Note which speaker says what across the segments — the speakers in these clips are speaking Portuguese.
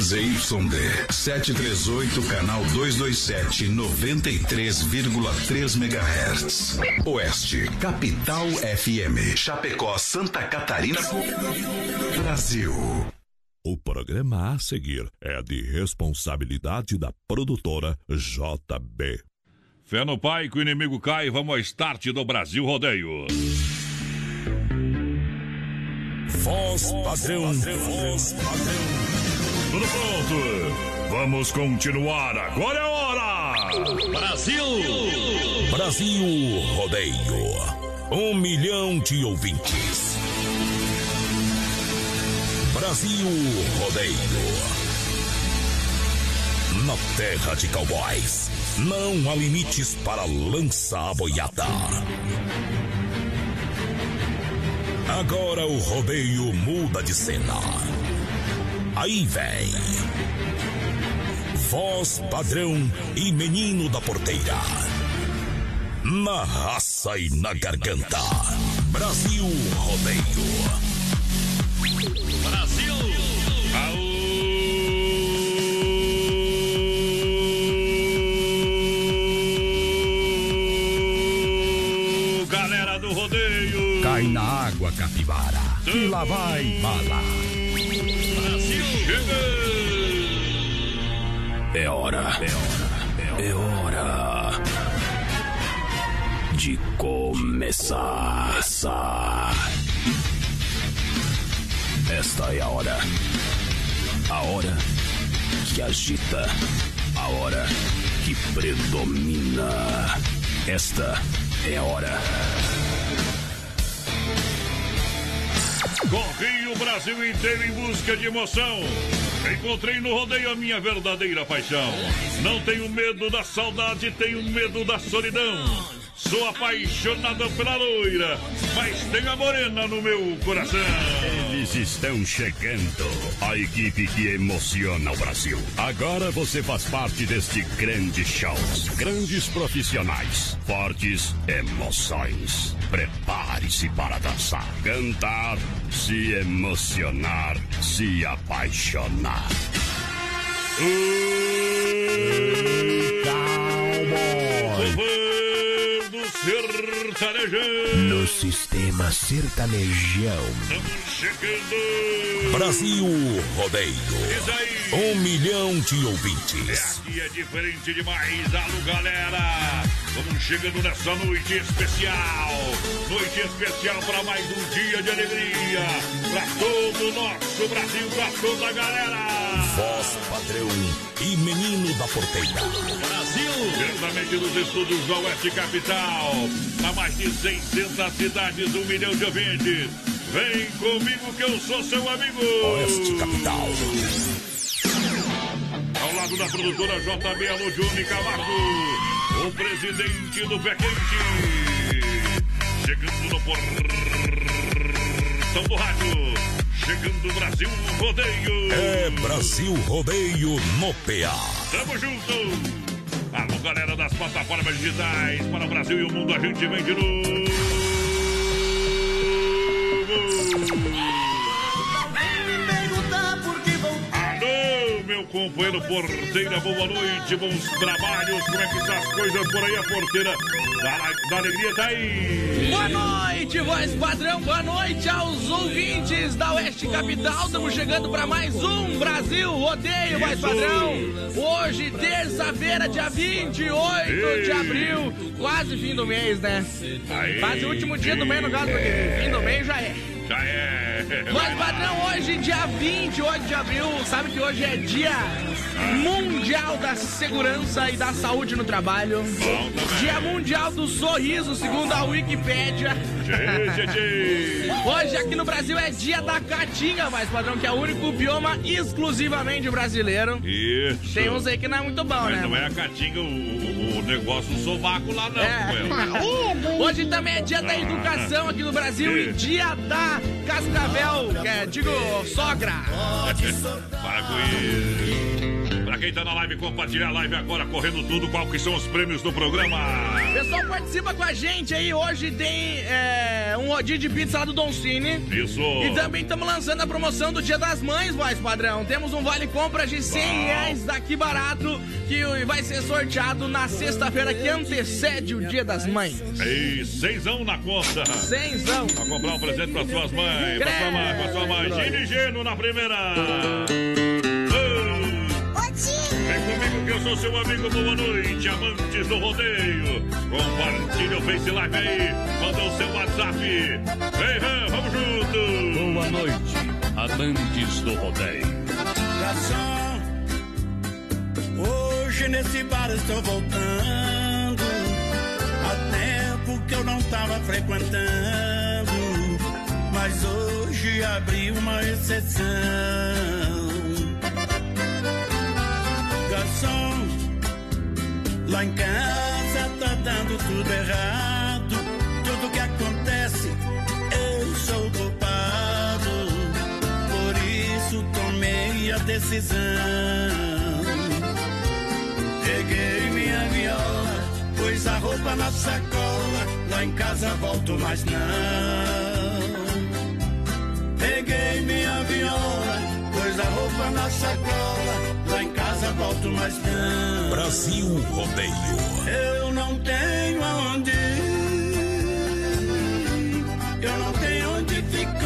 Speaker 1: ZYD 738, canal 227, 93,3 MHz. Oeste, Capital FM. Chapecó, Santa Catarina, Brasil.
Speaker 2: O programa a seguir é de responsabilidade da produtora JB.
Speaker 3: Fé no pai que o inimigo cai, vamos ao start do Brasil Rodeio.
Speaker 2: Voz padrão, voz padrão.
Speaker 3: Tudo pronto? Vamos continuar, agora é hora!
Speaker 2: Brasil! Brasil Rodeio. Um milhão de ouvintes. Brasil Rodeio. Na terra de cowboys, não há limites para lança a boiada. Agora o rodeio muda de cena. Aí vem. Voz padrão e menino da porteira. Na raça e na garganta. Brasil Rodeio.
Speaker 3: Brasil! Aô! Galera do rodeio!
Speaker 4: Cai na água, capivara. E lá vai bala.
Speaker 2: É hora. É hora. É hora. De começar. Esta é a hora. A hora que agita. A hora que predomina. Esta é a hora.
Speaker 3: Corri o Brasil inteiro em busca de emoção. Encontrei no rodeio a minha verdadeira paixão. Não tenho medo da saudade, tenho medo da solidão. Sou apaixonado pela loira, mas tenho a morena no meu coração.
Speaker 5: Eles estão chegando. A equipe que emociona o Brasil. Agora você faz parte deste grande show. Grandes profissionais, fortes emoções. Prepare-se para dançar, cantar, se emocionar, se apaixonar.
Speaker 3: Comando sertanejão.
Speaker 4: No sistema sertanejão.
Speaker 3: Estamos chegando.
Speaker 2: Brasil Rodeio. Um milhão de ouvintes.
Speaker 3: Aqui é diferente demais, alô galera! Vamos chegando nessa noite especial. Noite especial para mais um dia de alegria. Para todo o nosso Brasil, para toda a galera.
Speaker 2: Voz padrão e menino da porteira.
Speaker 3: Brasil! Diretamente dos estúdios da Oeste Capital. Há mais de 600 cidades, um milhão de ouvintes. Vem comigo que eu sou seu amigo.
Speaker 2: Oeste Capital.
Speaker 3: Ao lado da produtora JB Alô Johnny Camargo, o presidente do Pé Quente. Chegando no portão do rádio. Chegando Brasil Rodeio.
Speaker 2: É Brasil Rodeio no PA.
Speaker 3: Tamo junto. Alô, galera das plataformas digitais para o Brasil e o mundo. A gente vem de companheiro porteira, boa noite, bons trabalhos. Como é que estão as coisas por aí? A porteira da, da alegria tá aí.
Speaker 6: Boa noite, voz padrão. Boa noite aos ouvintes da Oeste Capital. Estamos chegando para mais um Brasil Rodeio, voz padrão. Hoje, terça-feira, dia 28
Speaker 3: Ei.
Speaker 6: de abril. Quase fim do mês, né?
Speaker 3: Aí.
Speaker 6: Quase o último dia do mês, no caso, porque fim do mês já é.
Speaker 3: Já é.
Speaker 6: Voz padrão, hoje, dia 28 de abril, sabe que hoje é dia mundial da segurança e da saúde no trabalho. Dia mundial do sorriso, segundo a Wikipédia. Hoje aqui no Brasil é dia da caatinga, mais padrão, que é o único bioma exclusivamente brasileiro.
Speaker 3: Isso.
Speaker 6: Tem uns aí que não é muito bom,
Speaker 3: Mas
Speaker 6: né?
Speaker 3: não é a o, o negócio do sovaco lá, não,
Speaker 6: É. Hoje também é dia da educação aqui no Brasil e dia da cascavel, que é, digo, sogra.
Speaker 3: Para com isso. Quem tá na live, compartilhar a live agora, correndo tudo, qual que são os prêmios do programa.
Speaker 6: Pessoal, participa com a gente aí. Hoje tem é, um rodízio de pizza lá do Don Cine.
Speaker 3: Isso.
Speaker 6: E também estamos lançando a promoção do Dia das Mães, voz padrão. Temos um vale compra de 100 reais daqui barato, que vai ser sorteado na sexta-feira que antecede o Dia das Mães.
Speaker 3: E seisão na conta.
Speaker 6: Cenzão.
Speaker 3: Pra comprar um presente pra suas mães, pra sua mãe, pra sua mãe. Gino e Geno na primeira. Vem comigo que eu sou seu amigo, boa noite, amantes do rodeio. Compartilha o Face Live aí, manda o seu WhatsApp. Vem, vem, vamos junto.
Speaker 5: Boa noite, amantes do rodeio.
Speaker 7: Garçom, hoje nesse bar estou voltando. Há tempo que eu não tava frequentando. Mas hoje abri uma exceção. Garçom, lá em casa tá dando tudo errado. Tudo que acontece, eu sou culpado. Por isso tomei a decisão. Peguei minha viola, pus a roupa na sacola. Lá em casa volto, mas não. Peguei minha viola, pus a roupa na sacola. Lá em casa volto, mas não.
Speaker 4: Brasil Rodeio.
Speaker 7: Eu não tenho aonde ir, eu não tenho onde ficar.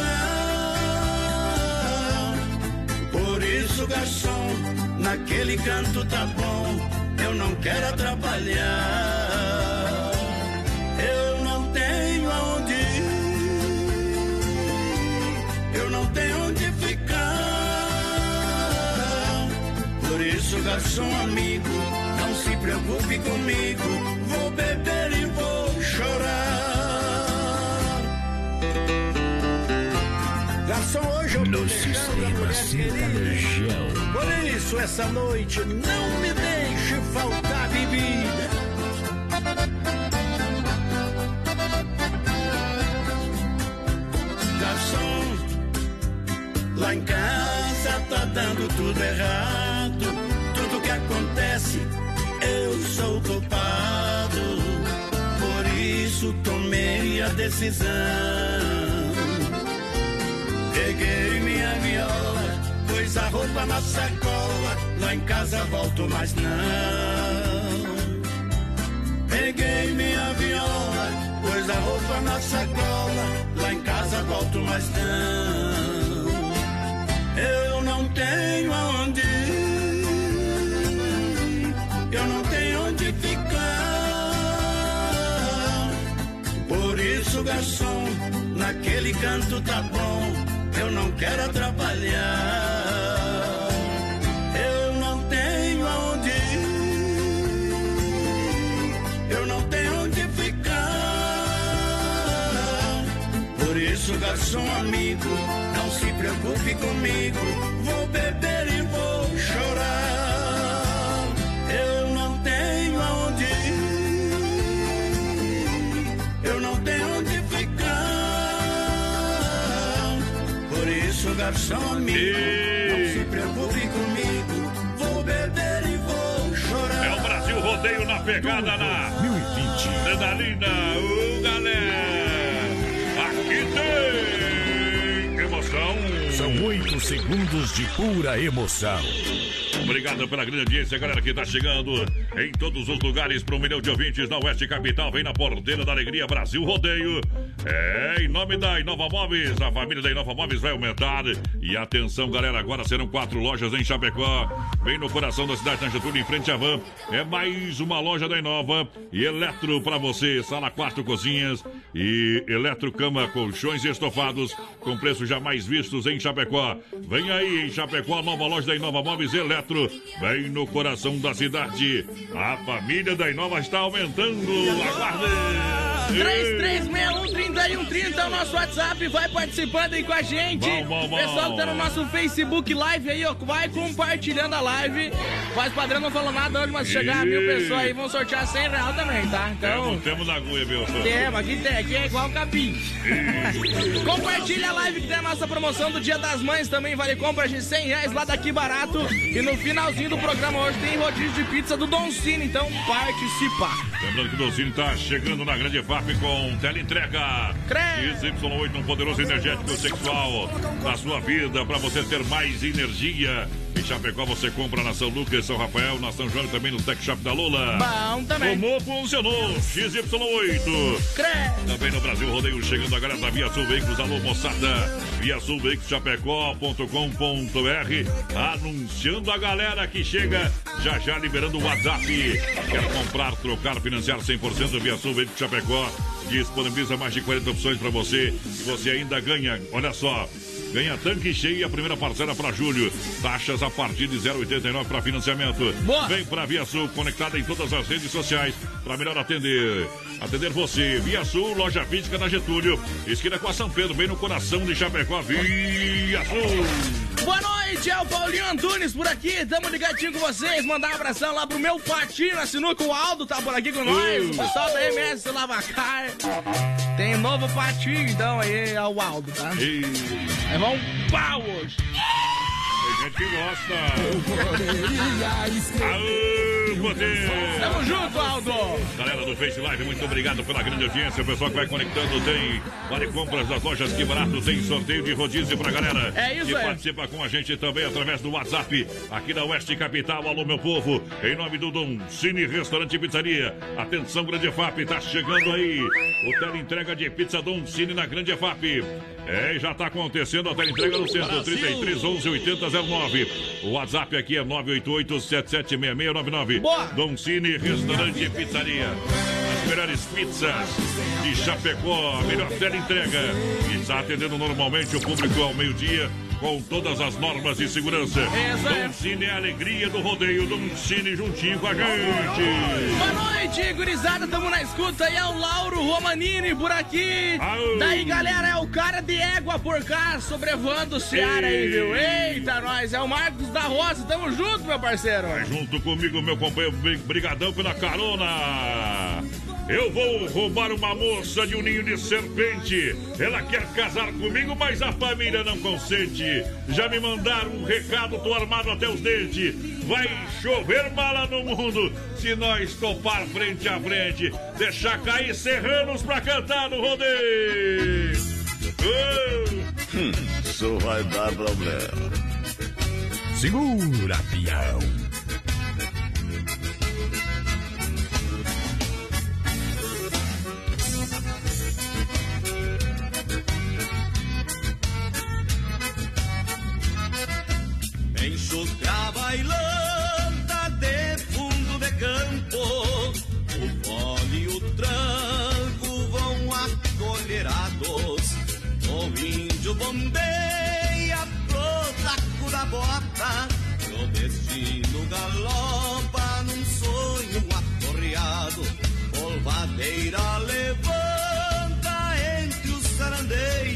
Speaker 7: Por isso, garçom, naquele canto tá bom, eu não quero atrapalhar. Garçom amigo, não se preocupe comigo. Vou beber e vou chorar. Garçom, hoje eu
Speaker 4: No sistema sertanejão.
Speaker 7: Por isso, essa noite não me deixe faltar bebida. Garçom, Lá em casa tá dando tudo errado. Sou culpado. Por isso tomei a decisão. Peguei minha viola, pus a roupa na sacola. Lá em casa volto, mas não. Peguei minha viola, pus a roupa na sacola. Lá em casa volto, mas não. Eu não tenho aonde isso, garçom, naquele canto tá bom, eu não quero atrapalhar. Eu não tenho aonde ir, eu não tenho onde ficar. Por isso, garçom amigo, não se preocupe comigo. Vou beber isso, garçom amigo, não se preocupe comigo. Vou beber e vou chorar.
Speaker 3: É o Brasil Rodeio na pegada na
Speaker 4: 2020.
Speaker 3: Adrenalina, ô galera! Aqui tem emoção!
Speaker 4: São oito segundos de pura emoção.
Speaker 3: Obrigado pela grande audiência, galera que tá chegando em todos os lugares para um milhão de ouvintes na Oeste Capital. Vem na porteira da alegria Brasil Rodeio. É, em nome da Inova Móveis, a família da Inova Móveis vai aumentar. E atenção, galera, agora serão quatro lojas em Chapecó. Bem no coração da cidade, na Getúlio, em frente à van. É mais uma loja da Inova. E eletro para você, sala, quarto, cozinhas. E eletro, cama, colchões e estofados. Com preços jamais vistos em Chapecó. Vem aí em Chapecó, a nova loja da Inova Móveis Eletro. Bem no coração da cidade. A família da Inova está aumentando. Aguarde!
Speaker 6: 33613130 é o nosso WhatsApp. Vai participando aí com a gente.
Speaker 3: Bom, bom, bom.
Speaker 6: Pessoal que tá no nosso Facebook Live aí, ó. Vai compartilhando a live. Faz padrão não falou nada hoje, mas chegar mil pessoas aí, vão sortear 100 reais também, tá? Então.
Speaker 3: Temos, temos agulha, meu.
Speaker 6: Temos, aqui tem, aqui é igual capim. Compartilha a live que tem a nossa promoção do Dia das Mães também. Vale compra de 100 reais lá daqui barato. E no finalzinho do programa hoje tem rodízio de pizza do Don Cine, então participa.
Speaker 3: Lembrando que o Don Cine tá chegando na grande FAP com teleentrega. XY8, um poderoso energético sexual na sua vida para você ter mais energia. Em Chapecó você compra na São Lucas, São Rafael, na São João e também no Tech Shop da Lola.
Speaker 6: Bom também.
Speaker 3: Tomou, funcionou. XY8.
Speaker 6: Crê.
Speaker 3: Também no Brasil, rodeio chegando agora da Via Sul Veículos. Alô, moçada. Via Sul Veículos Chapecó.com.br. Anunciando a galera que chega já já liberando o WhatsApp. Quer comprar, trocar, financiar 100% Via Sul Veículos Chapecó. Disponibiliza mais de 40 opções para você. E você ainda ganha. Olha só. Ganha tanque cheio e a primeira parcela para julho. Taxas a partir de 0,89 para financiamento.
Speaker 6: Boa.
Speaker 3: Vem para Via Sul, conectada em todas as redes sociais para melhor atender. Atender você. Via Sul, loja física na Getúlio. Esquina com a São Pedro, bem no coração de Chapecó. Via Sul.
Speaker 6: Boa noite, é o Paulinho Antunes por aqui. Tamo ligadinho com vocês. Mandar um abração lá pro meu patinho na sinuca. O Aldo tá por aqui com nós. O pessoal da MS Lavacar. Tem novo patinho, então aí é o Aldo, tá?
Speaker 3: E...
Speaker 6: É bom pau hoje.
Speaker 3: Tem gente que gosta. Aô, poder!
Speaker 6: Tamo junto, Aldo.
Speaker 3: Galera do Face Live, muito obrigado pela grande audiência. O pessoal que vai conectando tem vale compras das lojas Que Barato, tem sorteio de rodízio pra galera.
Speaker 6: É isso
Speaker 3: que
Speaker 6: aí.
Speaker 3: participa com a gente também através do WhatsApp, aqui da Oeste Capital. Alô, meu povo, em nome do Dom Cine Restaurante e Pizzaria. Atenção, Grande FAP, tá chegando aí. O teleentrega de pizza Dom Cine na Grande FAP. É, já tá acontecendo a teleentrega no centro, 33 11 80 09. O WhatsApp aqui é 988 776699.
Speaker 6: Boa.
Speaker 3: Dom Cine Restaurante e Pizzaria. As melhores pizzas de Chapecó, a melhor tela entrega. Está atendendo normalmente o público ao meio-dia com todas as normas de segurança. Dom Cine é a alegria do rodeio. Dom Cine juntinho com a gente.
Speaker 6: Boa noite, gurizada. Tamo na escuta aí. É o Lauro Romanini por aqui.
Speaker 3: Aô.
Speaker 6: Daí, galera, é o cara de égua por cá, sobrevoando o Ceará aí, viu? Eita, nós. É o Marcos da Rosa. Tamo junto, meu parceiro.
Speaker 3: Vai junto comigo, meu companheiro. Bri- Brigadão pela carona. Eu vou roubar uma moça de um ninho de serpente. Ela quer casar comigo, mas a família não consente. Já me mandaram um recado, tô armado até os dentes. Vai chover bala no mundo se nós topar frente a frente. Deixar cair serranos pra cantar no rodeio. Oh!
Speaker 5: Isso vai dar problema.
Speaker 4: Segura, pião.
Speaker 8: Enxuta a bailanta de fundo de campo, o fole e o tranco vão acolherados. O índio bombeia pro taco da bota, o destino galopa num sonho atorreado. Polvadeira levanta entre os sarandeios,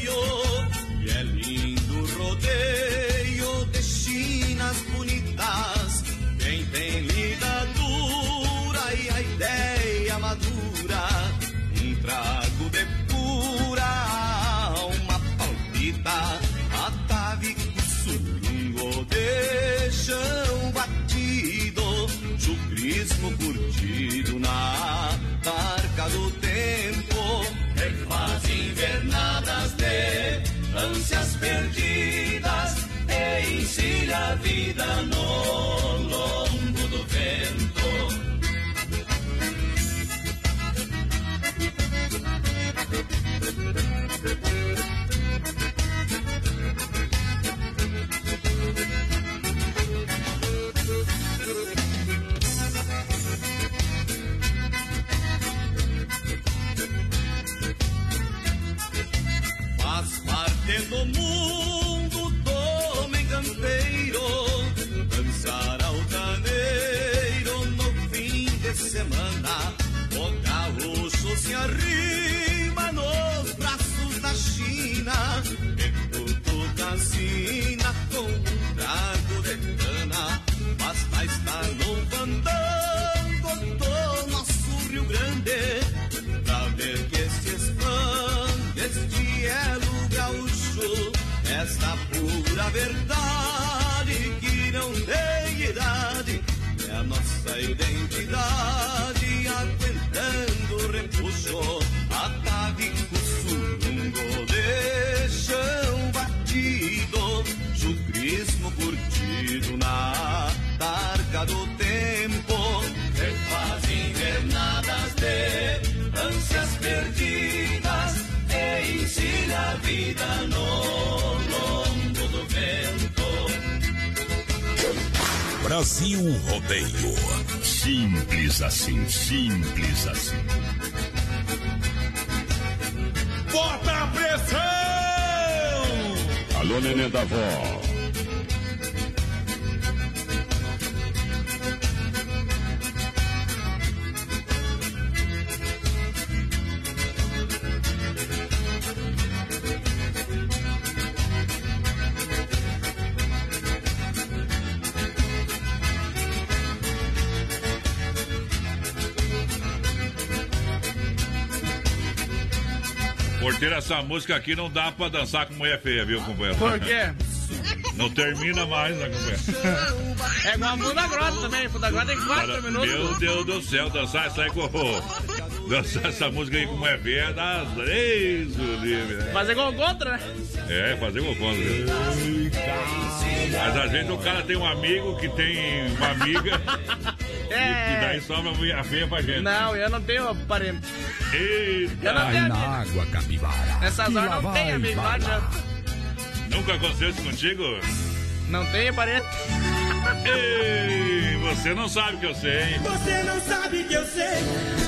Speaker 8: chucrismo curtido na barca do tempo. Refaz invernadas de ânsias perdidas e ensina a vida no lombo Parte do mundo do homem campeiro Dançar altaneiro no fim de semana. O gaúcho se arrisca
Speaker 7: verdad.
Speaker 4: Brasil Rodeio.
Speaker 5: Simples assim, simples assim.
Speaker 3: Bota a pressão!
Speaker 5: Alô, neném da vó.
Speaker 3: Porteiro, essa música aqui não dá pra dançar com mulher feia, viu, companheiro?
Speaker 6: Por quê?
Speaker 3: Não termina mais, né, companheiro?
Speaker 6: É igual a Funda Grota também. Funda Grota tem quatro
Speaker 3: Cara,
Speaker 6: minutos.
Speaker 3: Meu Deus do céu, dançar essa aí com. Dançar essa música aí com mulher feia dá. Isso, livre.
Speaker 6: Fazer gol contra, né?
Speaker 3: É, fazer gol contra. Mas às vezes o cara tem um amigo que tem uma amiga e, e daí sobra a feia pra gente.
Speaker 6: É. Não, eu não tenho parente.
Speaker 3: Eita!
Speaker 6: Eu não tenho
Speaker 4: na água, capivara.
Speaker 6: Nessas horas não tem amigo, não adianta.
Speaker 3: Nunca aconteceu isso contigo?
Speaker 6: Não tenho parente.
Speaker 3: Ei, você não sabe que eu sei.
Speaker 7: Você não sabe que eu sei,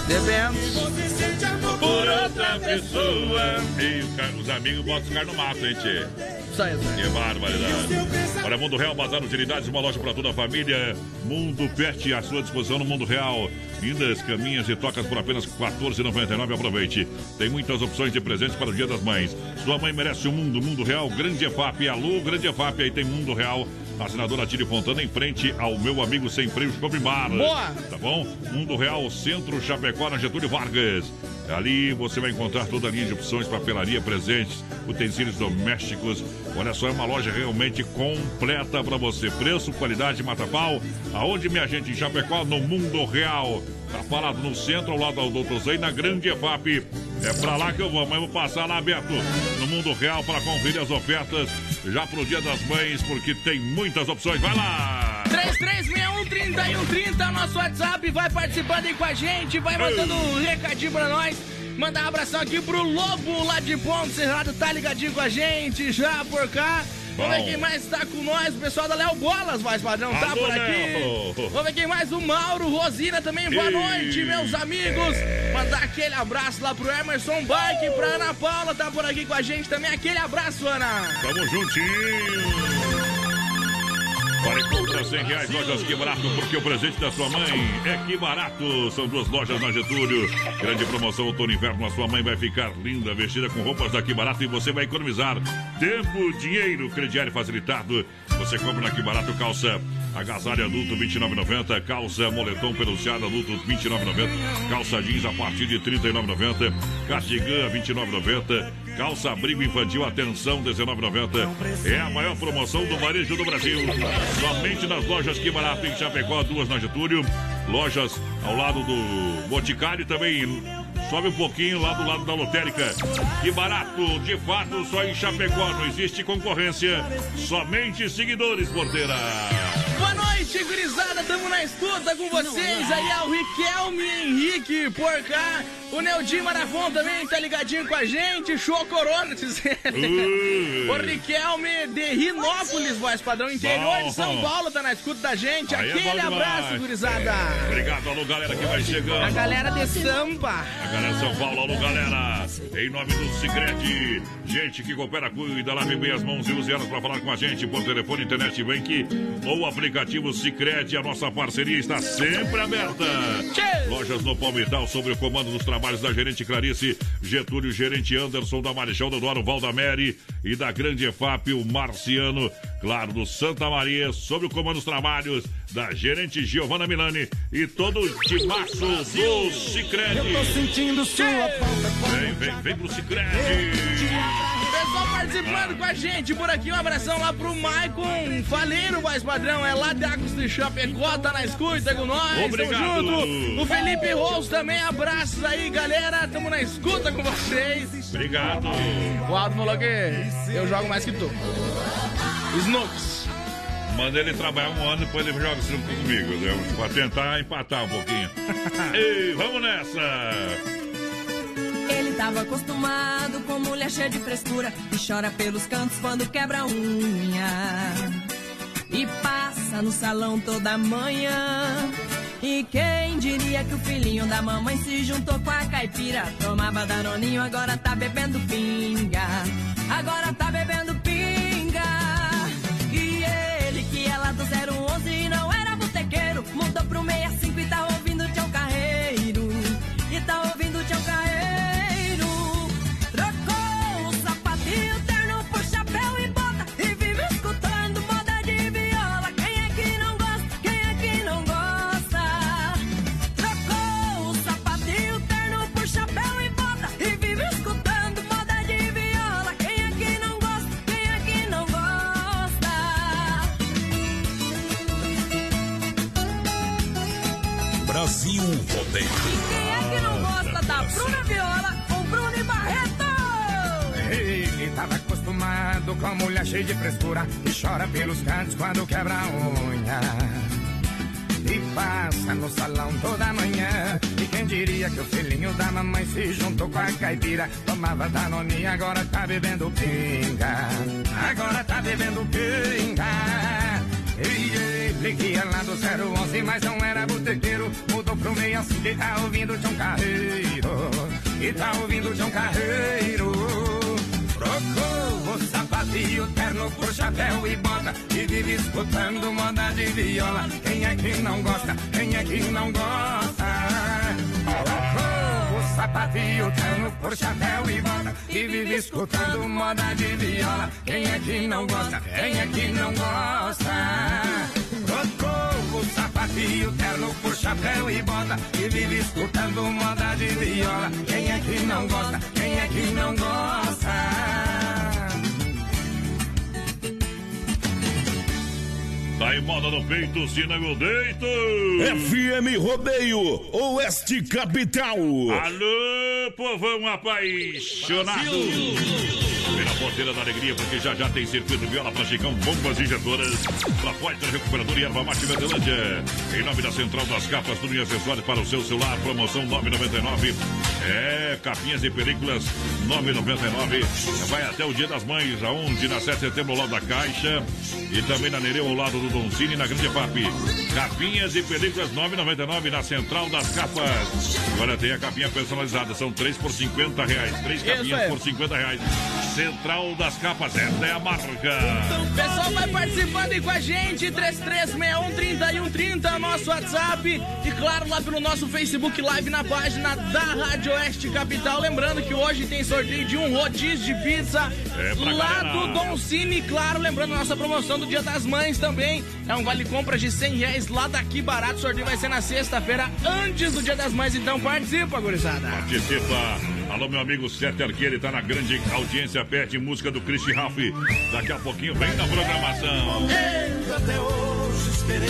Speaker 6: Depende.
Speaker 7: você sente amor
Speaker 3: Por outra pessoa. Ei, os amigos botam os caras no mato, hein, tchê?
Speaker 6: Isso. né?
Speaker 3: Que barbaridade. Para Mundo Real, Bazar Utilidades, uma loja para toda a família. Mundo Pet à sua disposição no Mundo Real. Lindas caminhas e tocas por apenas R$ 14,99. Aproveite. Tem muitas opções de presentes para o Dia das Mães. Sua mãe merece o mundo. Mundo Real, Grande EFAP. Alô, Grande EFAP. Aí tem Mundo Real. Assinadora Tire Fontana em frente ao meu amigo Sem Freio Shopping Bar.
Speaker 6: Boa.
Speaker 3: Tá bom? Mundo Real, Centro Chapecó, na Getúlio Vargas. Ali você vai encontrar toda a linha de opções, papelaria, presentes, utensílios domésticos. Olha só, é uma loja realmente completa para você. Preço, qualidade, mata-pau. Aonde, minha gente? Em Chapecó, no Mundo Real. Tá falado no centro, ao lado do Doutor Zé, na Grande EFAP. É pra lá que eu vou, mas vou passar lá aberto no Mundo Real para conferir as ofertas já pro Dia das Mães, porque tem muitas opções. Vai lá!
Speaker 6: 3361-3130, nosso WhatsApp. Vai participando aí com a gente, vai mandando um recadinho pra nós. Mandar um abração aqui pro Lobo lá de Ponto Cerrado, tá ligadinho com a gente já por cá. Vamos ver quem mais tá com nós. O pessoal da Léo Bolas, mais padrão, tá por aqui. Vamos ver quem mais. O Mauro, Rosina também. Boa noite, meus amigos. Mandar aquele abraço lá pro Emerson Bike, pra Ana Paula, tá por aqui com a gente também. Aquele abraço, Ana.
Speaker 3: Tamo juntinho! Para encontrar 100 reais, lojas Que Barato, porque o presente da sua mãe é Que Barato. São duas lojas na Getúlio. Grande promoção outono inverno. A sua mãe vai ficar linda, vestida com roupas da Que Barato e você vai economizar tempo, dinheiro, crediário facilitado. Você compra na Que Barato calça agasalho adulto 29,90, calça moletom peluciado adulto 29,90, calça jeans a partir de 39,90, cardigan 29,90, calça abrigo infantil atenção 19,90. É a maior promoção do varejo do Brasil. Somente nas lojas Que Barato em Chapecó, duas na Getúlio, lojas ao lado do Boticário também Sobe um pouquinho lá do lado da lotérica. Que barato, de fato, só em Chapecó não existe concorrência. Somente seguidores, porteira.
Speaker 6: Boa noite, gurizada. Tamo na escuta com vocês. Aí é o Riquelme Henrique por cá. O Neudinho Marafon também tá ligadinho com a gente. Show Corona.
Speaker 3: Uh.
Speaker 6: O Riquelme de Rinópolis, voz padrão interior de São. Paulo, tá na escuta da gente.
Speaker 3: Aí é
Speaker 6: Aquele
Speaker 3: demais.
Speaker 6: abraço, gurizada.
Speaker 3: Obrigado, alô, galera que vai
Speaker 6: A
Speaker 3: chegando.
Speaker 6: galera de Sampa.
Speaker 3: A galera de São Paulo, alô, galera. Em nome do Cicrete, gente que coopera, cuida, lave bem as mãos e use elas para falar com a gente por telefone, internet, bank ou aplicativo Cicrete. A nossa parceria está sempre aberta. Lojas no Palmital, sob o comando dos trabalhos da gerente Clarice, Getúlio, gerente Anderson, da Marechal Deodoro, Valdamere e da Grande EFAP, o Marciano, claro, do Santa Maria, sob o comando dos trabalhos da gerente Giovana Milani e todo o timaço do Cicrete.
Speaker 7: sentindo sua falta.
Speaker 3: Vem, vem, vem pro Cicrete.
Speaker 6: Pessoal participando com a gente por aqui, um abração lá pro Maicon Faleiro, mais padrão, é lá de Águas de Chapecó, tá na escuta com nós,
Speaker 3: Obrigado.
Speaker 6: tamo junto. O Felipe Rose também, abraços aí, galera, tamo na escuta com vocês.
Speaker 3: Obrigado.
Speaker 6: O Aldo falou que eu jogo mais que tu. Snooks.
Speaker 3: Manda ele trabalhar um ano, depois ele joga junto comigo, né? Pra tentar empatar um pouquinho. Ei, vamos nessa!
Speaker 9: Ele tava acostumado com mulher cheia de frescura e chora pelos cantos quando quebra a unha. E passa no salão toda manhã. E quem diria que o filhinho da mamãe se juntou com a caipira? Tomava danoninho, agora tá bebendo pinga. Agora tá bebendo
Speaker 10: acostumado com mulher cheia de frescura e chora pelos cantos quando quebra a unha. E passa no salão toda manhã. E quem diria que o filhinho da mamãe se juntou com a caipira? Tomava Danone, agora tá bebendo pinga. Agora tá bebendo pinga. E ele que ia lá do 011, mas não era botequeiro. Mudou pro meio assim e tá ouvindo João Carreiro. E tá ouvindo João Carreiro. O sapatinho terno por chapéu e bota E vive escutando moda de viola Quem é que não gosta? Quem é que não gosta? O sapatinho terno por chapéu e bota E vive escutando moda de viola Quem é que não gosta? Quem é que não gosta? O sapatinho terno por chapéu e bota E vive escutando moda de viola Quem é que não gosta? Quem é que não gosta?
Speaker 3: Tá em moda no peito, sina meu deito!
Speaker 2: FM Rodeio, Oeste Capital.
Speaker 3: Alô, povão apaixonado! Na porteira da alegria, porque já já tem circuito viola Chicão, bombas injetoras, pra Poitra Recuperadora e Erva Mate Verdelândia. Em nome da Central das Capas, tudo em acessórios para o seu celular, promoção 9,99. É, capinhas e películas 9,99. Vai até o Dia das Mães, aonde na 7 de setembro, ao lado da Caixa. E também na Nereu, ao lado do Doncini, na Grande FAP. Capinhas e películas 9,99 na Central das Capas. Agora tem a capinha personalizada, são 3 por 50 reais. Três
Speaker 6: Isso
Speaker 3: capinhas
Speaker 6: aí.
Speaker 3: por 50 reais. Central das Capas, essa é a marca.
Speaker 6: Pessoal, vai participando aí com a gente, 3361-3130, nosso WhatsApp. E claro, lá pelo nosso Facebook Live na página da Rádio Oeste Capital. Lembrando que hoje tem sorteio de um rodízio de pizza
Speaker 3: É
Speaker 6: lá
Speaker 3: galera.
Speaker 6: do Dom Cine. Claro, lembrando nossa promoção do Dia das Mães também. É um vale compras de 100 reais lá daqui barato. O sorteio vai ser na sexta-feira, antes do Dia das Mães. Então participa, gurizada.
Speaker 3: Participa. Alô, meu amigo Sete Arqueiro, ele tá na grande audiência, pede música do Christian Ralph. Daqui a pouquinho vem na programação.
Speaker 7: Eu até hoje esperei.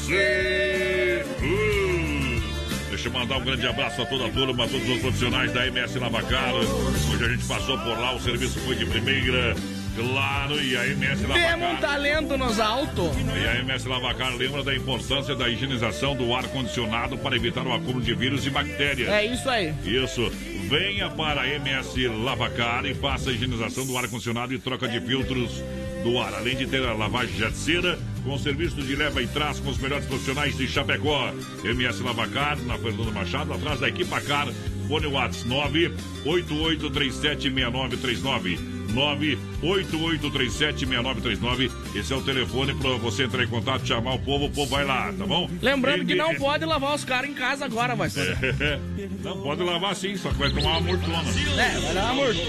Speaker 3: Você. Uh. Deixa eu mandar um grande abraço a toda a turma, a todos os profissionais da MS Lavacar. Hoje a gente passou por lá, o serviço foi de primeira. Claro, e a MS
Speaker 6: Temos um
Speaker 3: Lavacar.
Speaker 6: talento nos altos.
Speaker 3: E a MS Lavacar lembra da importância da higienização do ar-condicionado para evitar o acúmulo de vírus e bactérias.
Speaker 6: É isso aí.
Speaker 3: Isso. Venha para a MS Lavacar e faça a higienização do ar-condicionado e troca de filtros do ar. Além de ter a lavagem de cera, com serviços de leva e trás com os melhores profissionais de Chapecó. MS Lavacar, na Fernando Machado, atrás da Equipa Car. Fone Whats 988376939. 988376939. Esse é o telefone para você entrar em contato, chamar o povo, o povo vai lá, tá bom?
Speaker 6: Lembrando que não pode lavar os caras em casa agora, vai ser.
Speaker 3: Não pode lavar sim, só que vai tomar uma mortona.
Speaker 6: É, vai dar uma mortona.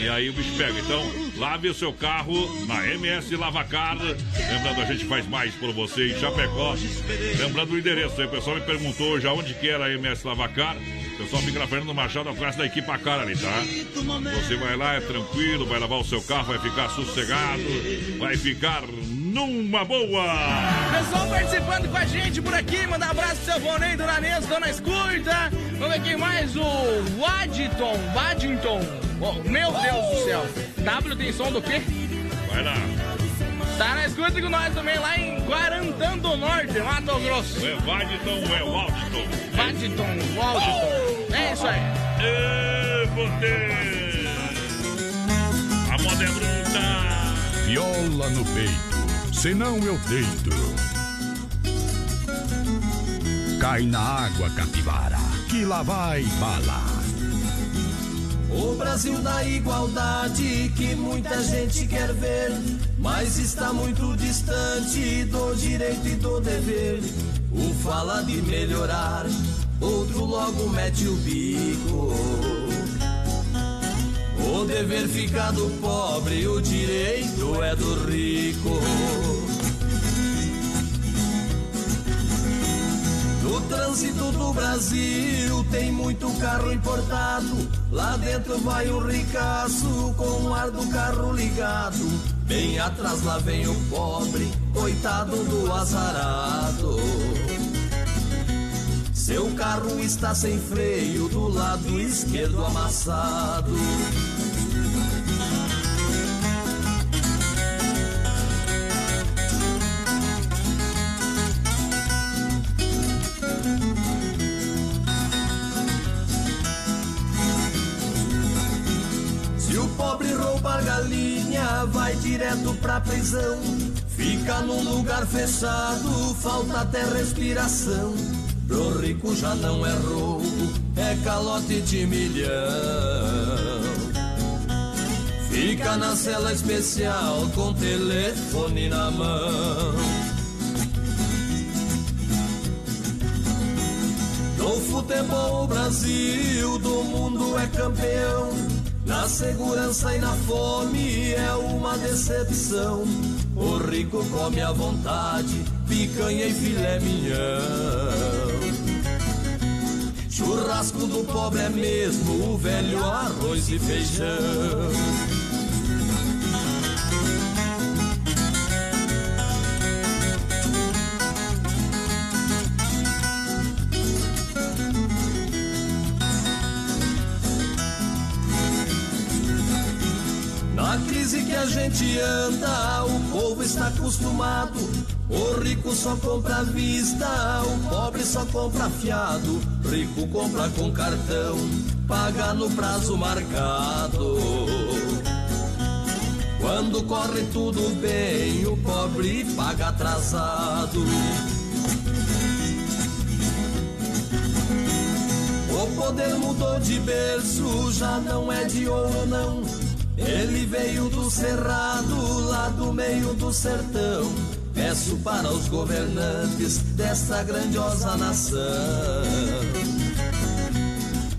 Speaker 3: E aí o bicho pega. Então, lave o seu carro na MS Lavacar. Lembrando, a gente faz mais por você em Chapecó. Lembrando o endereço aí, o pessoal me perguntou já onde que era a MS Lavacar. Pessoal fica na Fernando Machado atrás da equipe a cara ali, tá? Você vai lá, é tranquilo, vai lavar o seu carro, vai ficar sossegado, vai ficar numa boa!
Speaker 6: Pessoal participando com a gente por aqui, manda um abraço pro seu Vonei, Dona Nessa, Dona Escuta. Vamos ver quem mais, o Waddington, Waddington. Oh, meu Deus do céu. W tem som do quê?
Speaker 3: Vai lá.
Speaker 6: Tá na escuta com nós também lá em Guarantã do Norte, Mato Grosso.
Speaker 3: É Waddington, é Waddington.
Speaker 6: Waddington, Waddington. É isso aí.
Speaker 3: Ê, você! A moda é bruta.
Speaker 4: Viola no peito, senão eu deito. Cai na água, capivara, que lá vai bala.
Speaker 8: O Brasil da igualdade que muita gente quer ver, mas está muito distante do direito e do dever. Um fala de melhorar, outro logo mete o bico. O dever fica do pobre, o direito é do rico. No trânsito do Brasil tem muito carro importado. Lá dentro vai o ricaço com o ar do carro ligado. Bem atrás lá vem o pobre, coitado do azarado. Seu carro está sem freio, do lado esquerdo amassado. Prisão. Fica num lugar fechado, falta até respiração. Pro rico já não é roubo, é calote de milhão. Fica na cela especial com telefone na mão. No futebol, o Brasil do mundo é campeão. Na segurança e na fome é uma decepção. O rico come à vontade, picanha e filé minhão. Churrasco do pobre é mesmo o velho arroz e feijão. Gente anda, o povo está acostumado. O rico só compra à vista, o pobre só compra fiado. Rico compra com cartão, paga no prazo marcado. Quando corre tudo bem, o pobre paga atrasado. O poder mudou de berço, já não é de ouro não. Ele veio do cerrado, lá do meio do sertão. Peço para os governantes desta grandiosa nação.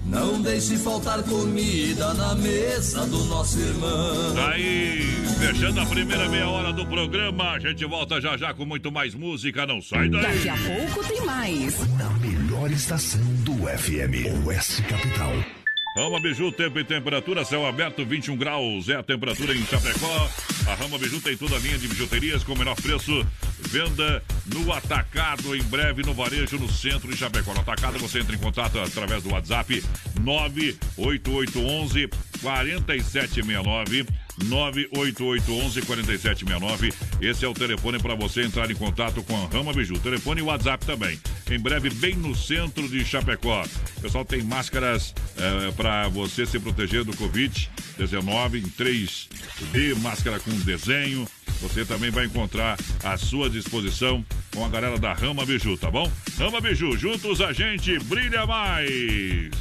Speaker 8: Não deixe faltar comida na mesa do nosso irmão.
Speaker 3: Aí, fechando a primeira meia hora do programa. A gente volta já já com muito mais música. Não sai daí.
Speaker 11: Daqui a pouco tem mais.
Speaker 4: Na melhor estação do FM, Oeste Capital.
Speaker 3: Rama Biju, tempo e temperatura, céu aberto, 21 graus é a temperatura em Chapecó. A Rama Biju tem toda a linha de bijuterias com o menor preço. Venda no atacado, em breve no varejo, no centro de Chapecó. No atacado você entra em contato através do WhatsApp 98811 4769. 98811-4769. Esse é o telefone para você entrar em contato com a Rama Biju. Telefone e WhatsApp também. Em breve, bem no centro de Chapecó. O pessoal tem máscaras é, para você se proteger do Covid-19 em 3D, máscara com desenho. Você também vai encontrar à sua disposição com a galera da Rama Biju, tá bom? Rama Biju, juntos a gente brilha mais!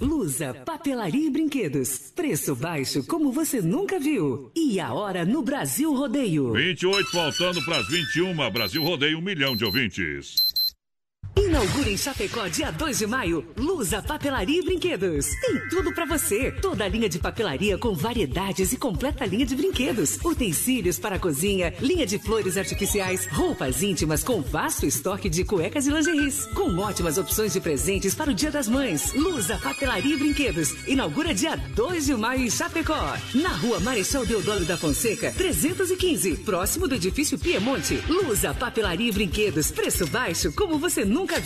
Speaker 11: Lusa, papelaria e brinquedos. Preço baixo como você nunca viu. E a hora no Brasil Rodeio.
Speaker 3: 28 faltando para as 21. Brasil Rodeio, um milhão de ouvintes.
Speaker 11: Na Inaugura em Chapecó, dia 2 de maio, Lusa Papelaria e Brinquedos. Tem tudo para você. Toda a linha de papelaria com variedades e completa linha de brinquedos. Utensílios para a cozinha, linha de flores artificiais, roupas íntimas com vasto estoque de cuecas e lingeries. Com ótimas opções de presentes para o Dia das Mães. Lusa Papelaria e Brinquedos. Inaugura dia 2 de maio em Chapecó. Na rua Marechal Deodoro da Fonseca, 315. Próximo do edifício Piemonte. Lusa Papelaria e Brinquedos. Preço baixo como você nunca viu.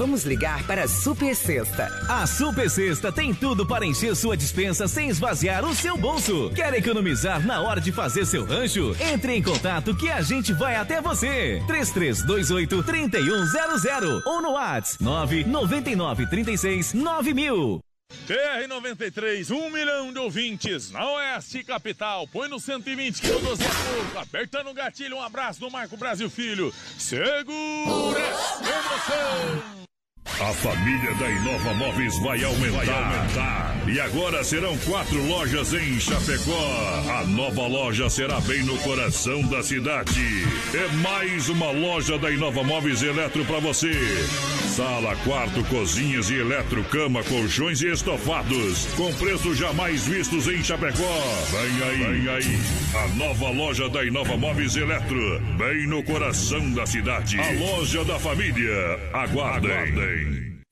Speaker 12: Vamos ligar para a Super Sexta.
Speaker 13: A Super Sexta tem tudo para encher sua dispensa sem esvaziar o seu bolso. Quer economizar na hora de fazer seu rancho? Entre em contato que a gente vai até você. 3328 3100 ou no WhatsApp 999 36 9000.
Speaker 3: TR93, um milhão de ouvintes na Oeste Capital. Põe no 120 que no 12 é pouco. Apertando o gatilho, um abraço do Marco Brasil Filho. Segura emoção.
Speaker 5: A família da Inova Móveis vai aumentar. vai aumentar. E agora serão quatro lojas em Chapecó. A nova loja será bem no coração da cidade. É mais uma loja da Inova Móveis Eletro para você. Sala, quarto, cozinhas e eletro, cama, colchões e estofados. Com preços jamais vistos em Chapecó. Vem aí, vem aí. A nova loja da Inova Móveis Eletro. Bem no coração da cidade. A loja da família. Aguardem. Aguardem. Bay.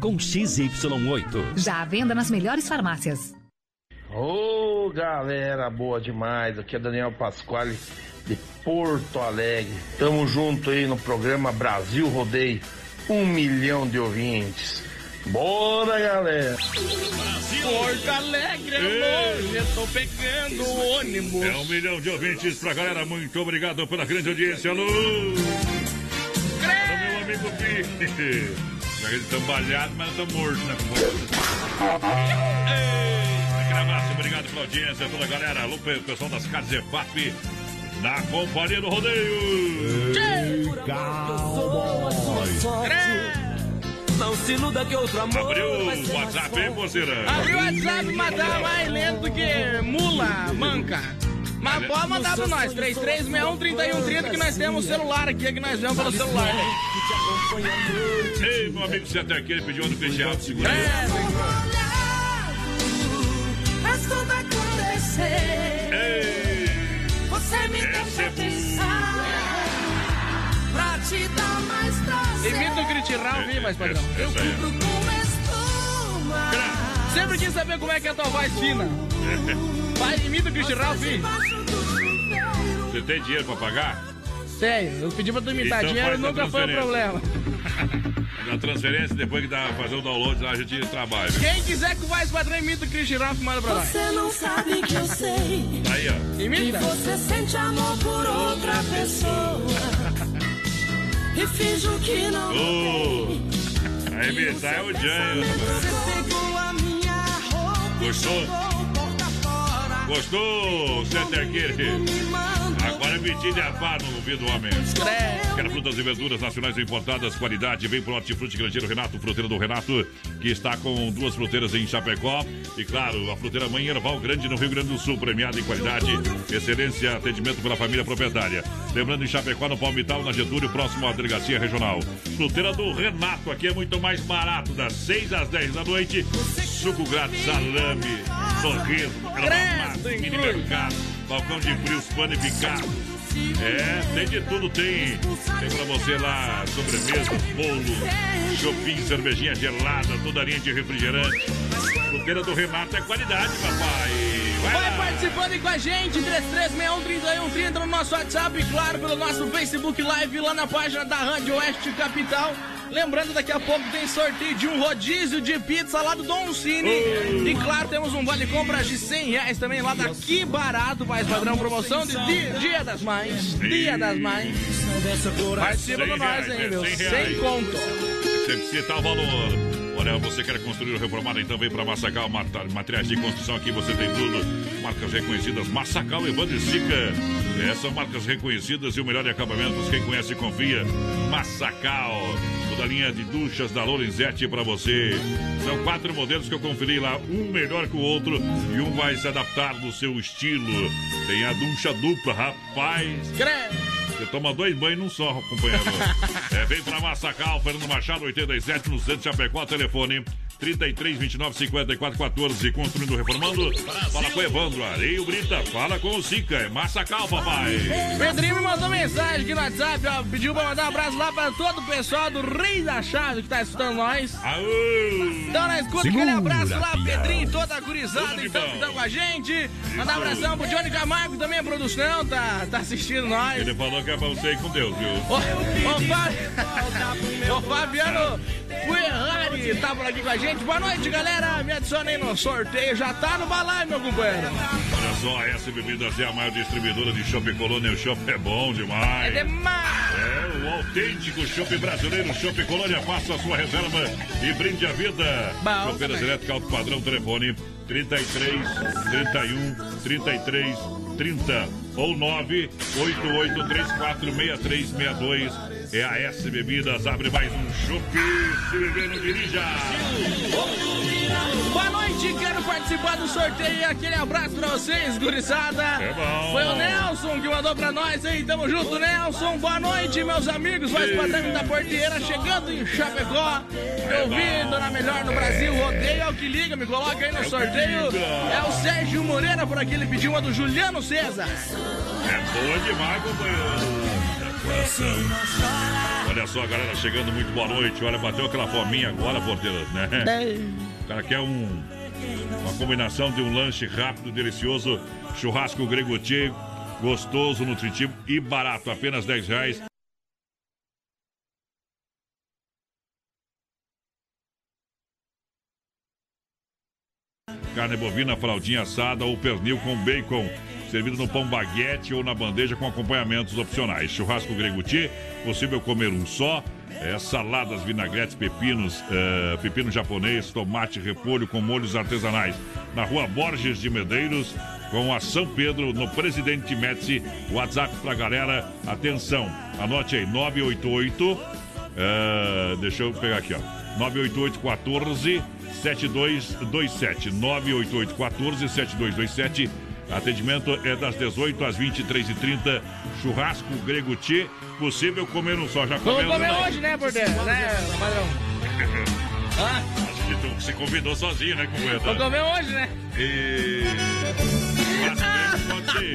Speaker 14: com XY8.
Speaker 15: Já à venda nas melhores farmácias.
Speaker 16: Ô oh, galera boa demais, aqui é Daniel Pasquale de Porto Alegre. Tamo junto aí no programa Brasil Rodeio, um milhão de ouvintes. Bora galera!
Speaker 6: Brasil! Porto Alegre é longe, eu tô pegando o ônibus.
Speaker 3: É um milhão de ouvintes pra galera, muito obrigado pela grande audiência, Lu! meu amigo Pi! Ele tambalhado, mas não tá morto, né? Aquele abraço, obrigado pela audiência, pela galera. Alô, pessoal das casas EFAP, na companhia do rodeio.
Speaker 17: Não se iluda que outro amor.
Speaker 3: Abriu o WhatsApp, hein, porceira?
Speaker 6: Abriu o WhatsApp, mas tá mais lento que mula, manca. Mas pode mandar pra nós, 3361-3130, que nós temos celular aqui, que nós vemos pelo celular. Né?
Speaker 3: Ei, meu amigo Zé aqui, ele pediu uma do peixe alto, segura aí.
Speaker 17: É, tudo acontecer.
Speaker 3: Ei,
Speaker 17: Você me deixa
Speaker 3: é
Speaker 17: pensar pra te dar mais prazer.
Speaker 6: Imita o Critirral, vi, mas padrão.
Speaker 17: Eu cubro com espuma.
Speaker 6: Sempre quis saber como é que é a tua voz fina. Vai, imita o Cristian Ralph.
Speaker 3: Você tem dinheiro pra pagar?
Speaker 6: Tenho, eu pedi pra tu imitar
Speaker 3: Então
Speaker 6: dinheiro, nunca foi o
Speaker 3: transferência.
Speaker 6: problema.
Speaker 3: Na transferência, depois que dá, fazer o download lá, a gente trabalha.
Speaker 6: Quem quiser que o Voz Padrão imita o Cristian Ralph, manda pra nós.
Speaker 17: Você não sabe que eu sei.
Speaker 3: Aí, ó.
Speaker 17: Que
Speaker 6: Imita.
Speaker 17: você sente amor por outra pessoa. E finjo que não
Speaker 3: Ô, a imitar é o Jânio. Gostou? Gostou, Center Agora é metido e afar no ouvido do homem. Quero frutas e verduras nacionais importadas, qualidade. Vem pro Hortifruti Grangeiro Renato, fruteira do Renato, que está com duas fruteiras em Chapecó. E claro, a fruteira Mãe Erval Grande no Rio Grande do Sul, premiada em qualidade, excelência, atendimento pela família proprietária. Lembrando em Chapecó, no Palmital, na Getúlio, próximo à delegacia regional. Fruteira do Renato, aqui é muito mais barato, das 6 às 10 da noite. Suco grátis, salame, sorriso, mini mercado, balcão de frios panificados. É, tem de tudo, tem. Tem pra você lá sobremesa, bolo, shopping, cervejinha gelada, toda linha de refrigerante. Fruteira do Renato é qualidade, papai. Vai
Speaker 6: Vai participando aí com a gente, 3361-3130 no nosso WhatsApp e claro pelo nosso Facebook Live lá na página da Rádio Oeste Capital. Lembrando, daqui a pouco tem sorteio de um rodízio de pizza lá do Don Cine. E claro, temos um vale compras de 100 reais também lá daqui barato, mais padrão promoção de dia, dia das Mães. Dia das Mães. Participa com nós aí, meu. Sem conto.
Speaker 3: Sempre citar o valor. Olha, você quer construir ou reformar, então vem para Massacal Materiais de Construção. Aqui você tem tudo. Marcas reconhecidas, Massacal, Evandro e Sica. É, são marcas reconhecidas e o melhor de acabamentos. Quem conhece, confia. Massacal. Toda a linha de duchas da Lorenzetti para você. São quatro modelos que eu conferi lá, um melhor que o outro e um vai se adaptar no seu estilo. Tem a ducha dupla, rapaz. Você toma dois banhos num só, companheiro. é, vem pra Massacal, Fernando Machado, 87, no centro de Chapecó, telefone 33 29 54 14. Construindo, reformando. Fala com o Evandro, Areio Brita. Fala com o Sica. É Massacal, papai.
Speaker 6: Pedrinho me mandou mensagem aqui no WhatsApp, ó. Pediu pra mandar um abraço lá pra todo o pessoal do Rei da Chave que tá escutando nós. Então na escuta, aquele abraço lá,
Speaker 3: pião.
Speaker 6: Pedrinho e toda a gurizada então, que estão com a gente. Mandar um abração pro Johnny Camargo também, a produção, tá, tá assistindo nós.
Speaker 3: Ele falou que é pra você com Deus, viu?
Speaker 6: Ô, ô, Fábio, ô, Fabiano Ferrari tá por aqui com a gente. Boa noite, galera. Me adicione aí no sorteio. Já tá no balai, meu companheiro.
Speaker 3: Olha só, a S Bebidas é a maior distribuidora de chopp Colônia. O chopp é bom demais.
Speaker 6: É demais.
Speaker 3: É o autêntico chopp brasileiro, chopp Colônia. Faça a sua reserva e brinde a vida. Chopeiras elétricas alto padrão, telefone 33 31 33 30 ou 988 34 6362. É a S Bebidas. Abre mais um chopp. Se beber, não dirija.
Speaker 6: Boa noite, quero participar do sorteio. Aquele abraço pra vocês, gurizada.
Speaker 3: É bom.
Speaker 6: Foi o Nelson que mandou pra nós aí. Tamo junto, Nelson. Boa noite, meus amigos. Voz padrão da Porteira chegando em Chapecó. Eu vi Dona Melhor no Brasil. Rodeio é o que liga. Me coloca aí no sorteio. É o Sérgio Moreira por aqui. Ele pediu uma do Juliano César.
Speaker 3: É boa demais, companheiro. Olha só, galera, chegando muito boa noite. Olha, bateu aquela fominha agora, porteira, né? O cara quer um, uma combinação de um lanche rápido, delicioso, churrasco grego tchê, gostoso, nutritivo e barato, apenas 10 reais. Carne bovina, fraldinha assada ou pernil com bacon. Servido no pão baguete ou na bandeja com acompanhamentos opcionais. Churrasco grego tchê, possível comer um só. É, saladas, vinagretes, pepinos, é, pepino japonês, tomate, repolho com molhos artesanais. Na rua Borges de Medeiros, com a São Pedro, no Presidente Médici. WhatsApp pra galera. Atenção, anote aí, 988. é, deixa eu pegar aqui, ó. 988 14 7227 988 14 7227 Atendimento é das 18 às 23h30. Churrasco grego Tchê. Possível comer um só. Já
Speaker 6: Vamos
Speaker 3: comeu?
Speaker 6: comer
Speaker 3: não?
Speaker 6: hoje, né, Porteira? Né, padrão?
Speaker 3: Acho que tu se convidou sozinho, né, companheiro?
Speaker 6: Vamos comer hoje, né?
Speaker 3: E... Churrasco grego pode ser.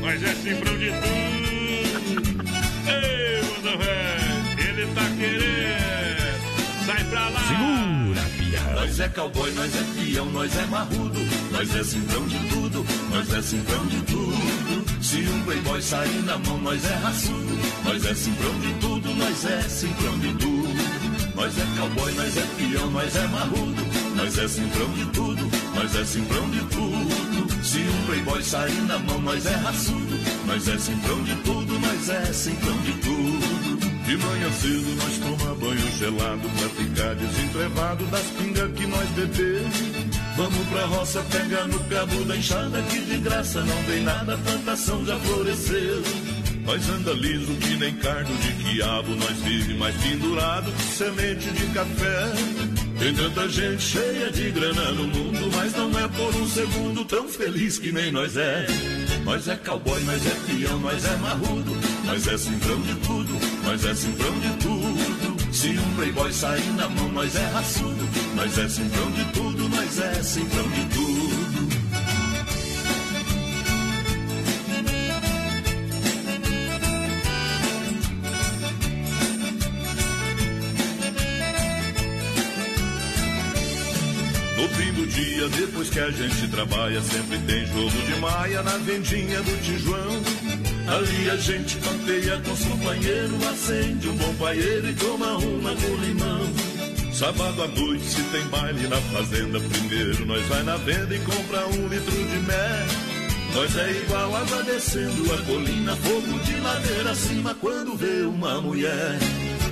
Speaker 3: Mas é cifrão de tudo. Ei, mano, velho. Ele tá querendo. Sai pra lá.
Speaker 4: Segura, pião.
Speaker 18: Nós é cowboy, nós é peão, nós é marrudo, nós é cifrão de tudo, nós é cifrão de tudo. Se um playboy sair na mão, nós é raçudo, nós é cifrão de tudo, nós é cifrão de tudo. Nós é cowboy, nós é peão, nós é marrudo, nós é cifrão de tudo, nós é cifrão de tudo. Se um playboy sair na mão, nós é raçudo, nós é cifrão de tudo, nós é cifrão de tudo. De manhã cedo nós toma banho gelado pra ficar desentrevado das pingas que nós bebemos. Vamos pra roça pegar no cabo da enxada que de graça não tem nada, a plantação já floresceu. Nós anda liso que nem cardo de quiabo, nós vive mais pendurado que semente de café. Tem tanta gente cheia de grana no mundo, mas não é por um segundo tão feliz que nem nós é. Nós é cowboy, nós é peão, nós é marrudo, nós é cifrão de tudo, nós é cifrão de tudo. Se um playboy sair na mão, nós é raçudo, nós é cifrão de tudo, nós é cifrão de tudo. No fim do dia, depois que a gente trabalha, sempre tem jogo de maia na vendinha do Tijuão. Ali a gente papeia com os companheiros, acende um bom paeiro e toma uma com limão. Sábado à noite, se tem baile na fazenda, primeiro nós vai na venda e compra um litro de mel. Nós é igual água descendo a colina, fogo de ladeira acima quando vê uma mulher.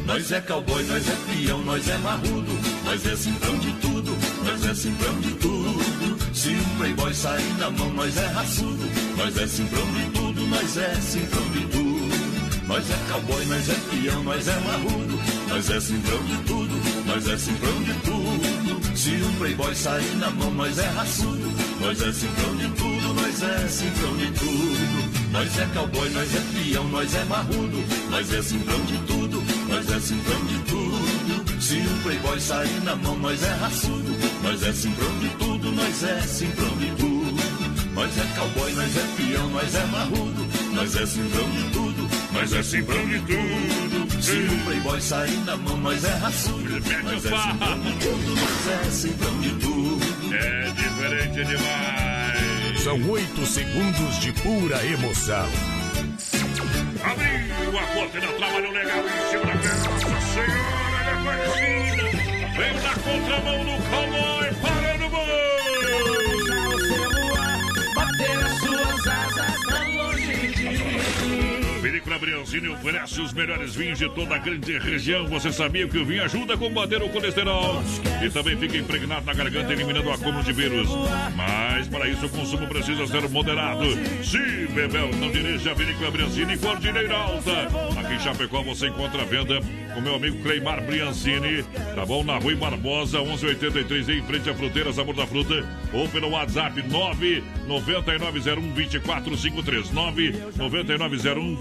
Speaker 18: Nós é cowboy, nós é peão, nós é marrudo, nós é simprão de tudo, nós é simprão de tudo. Se um playboy sair na mão, nós é raçudo, nós é simprão de tudo, nós é simprão de tudo. Nós é cowboy, nós é peão, nós é marrudo, nós é simprão de tudo, nós é simprão de tudo. Se um playboy sair na mão, nós é raçudo, nós é simprão de tudo, nós é simprão de tudo. Nós é cowboy, nós é peão, nós é marrudo, nós é simprão de tudo, nós é simprão de tudo. Se um playboy sair na mão, nós é raçudo, nós é simprão de tudo, nós é simprão de tudo. Nós é cowboy, nós é peão, nós é marrudo, nós é simprão de tudo, nós é simprão de tudo. Se um playboy sair na mão, nós é raçudo, nós é simprão de tudo, nós é simprão de tudo.
Speaker 3: É diferente demais.
Speaker 4: São oito segundos de pura emoção.
Speaker 3: Abriu a porta da trabalhou legal em cima da. Nossa Senhora da Aparecida. Vem na contramão do cowboy, para Brianzini oferece os melhores vinhos de toda a grande região. Você sabia que o vinho ajuda a combater o colesterol e também fica impregnado na garganta, eliminando o acúmulo de vírus. Mas para isso o consumo precisa ser moderado. Se beber, não dirija a Vinícola Brianzini Cordilheira Alta. Aqui em Chapecó você encontra a venda com meu amigo Cleimar Briancini. Tá bom? Na Rui Barbosa, 1183, em frente à fruteira Sabor da Fruta. Ou pelo WhatsApp 99901 2453. 99901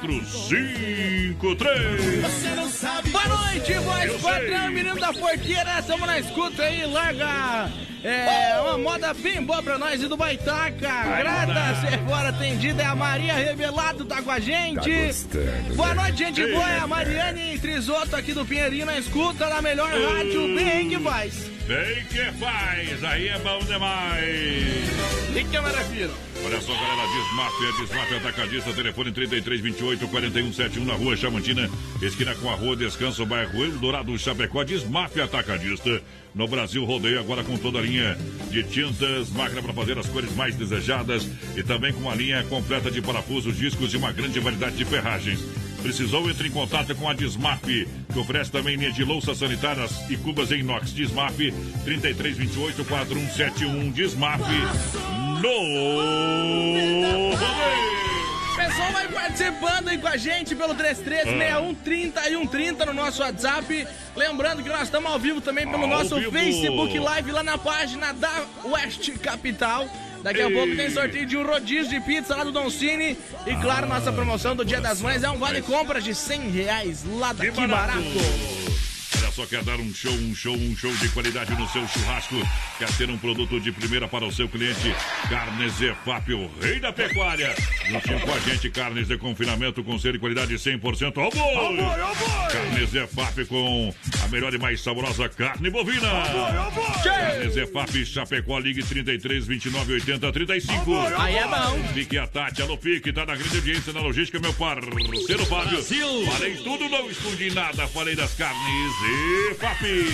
Speaker 3: 2453.
Speaker 6: Boa noite, voz
Speaker 3: sei.
Speaker 6: menino da porteira. Estamos na escuta aí, larga. É uma moda bem boa pra nós e do Baitaca. Grada ser fora atendida é a Maria Revelado, tá com a gente.
Speaker 4: Tá gostando,
Speaker 6: Boa
Speaker 4: né?
Speaker 6: noite, gente
Speaker 3: Ei,
Speaker 6: boa. É a
Speaker 3: é.
Speaker 6: Mariane Trisoto aqui do Pinheirinho na escuta da melhor rádio bem que faz.
Speaker 3: Bem que faz, aí é bom demais.
Speaker 6: E que maravilha.
Speaker 3: Olha só, galera, Desmafia, Desmafia Atacadista, telefone 3328 4171 na rua Chamantina, esquina com a rua Descanso, bairro Eldorado, Chapecó, Desmafia Atacadista. No Brasil, rodeio agora com toda a linha de tintas, máquina para fazer as cores mais desejadas e também com a linha completa de parafusos, discos e uma grande variedade de ferragens. Precisou, entre em contato com a Desmaf, que oferece também linha de louças sanitárias e cubas em inox. Desmaf 3328 4171 Desmaf no rodeio.
Speaker 6: O pessoal vai participando aí com a gente pelo 336130 e 130 no nosso WhatsApp. Lembrando que nós estamos ao vivo também pelo
Speaker 3: Ao
Speaker 6: nosso
Speaker 3: vivo.
Speaker 6: Facebook Live lá na página da West Capital. Daqui a
Speaker 3: Ei.
Speaker 6: pouco tem sorteio de um rodízio de pizza lá do Don Cine. E claro, nossa promoção do Dia das Mães é um vale compras de 100 reais lá daqui
Speaker 3: Que
Speaker 6: barato.
Speaker 3: Só, quer dar um show, um show, um show de qualidade no seu churrasco? Quer ter um produto de primeira para o seu cliente? Carnes Zefap, o rei da pecuária. Juntinho com a gente, carnes de confinamento com ser de qualidade 100%. Ó boi! Carnes Zefap com a melhor e mais saborosa carne bovina. Carnes Zefap, Chapecó, ligue 33 29 80 35.
Speaker 6: Aí é bom.
Speaker 3: Fique a Tati, alô Pique, tá na grande audiência na logística, meu parceiro Fábio. Falei tudo, não escondi nada, falei das carnes e papi.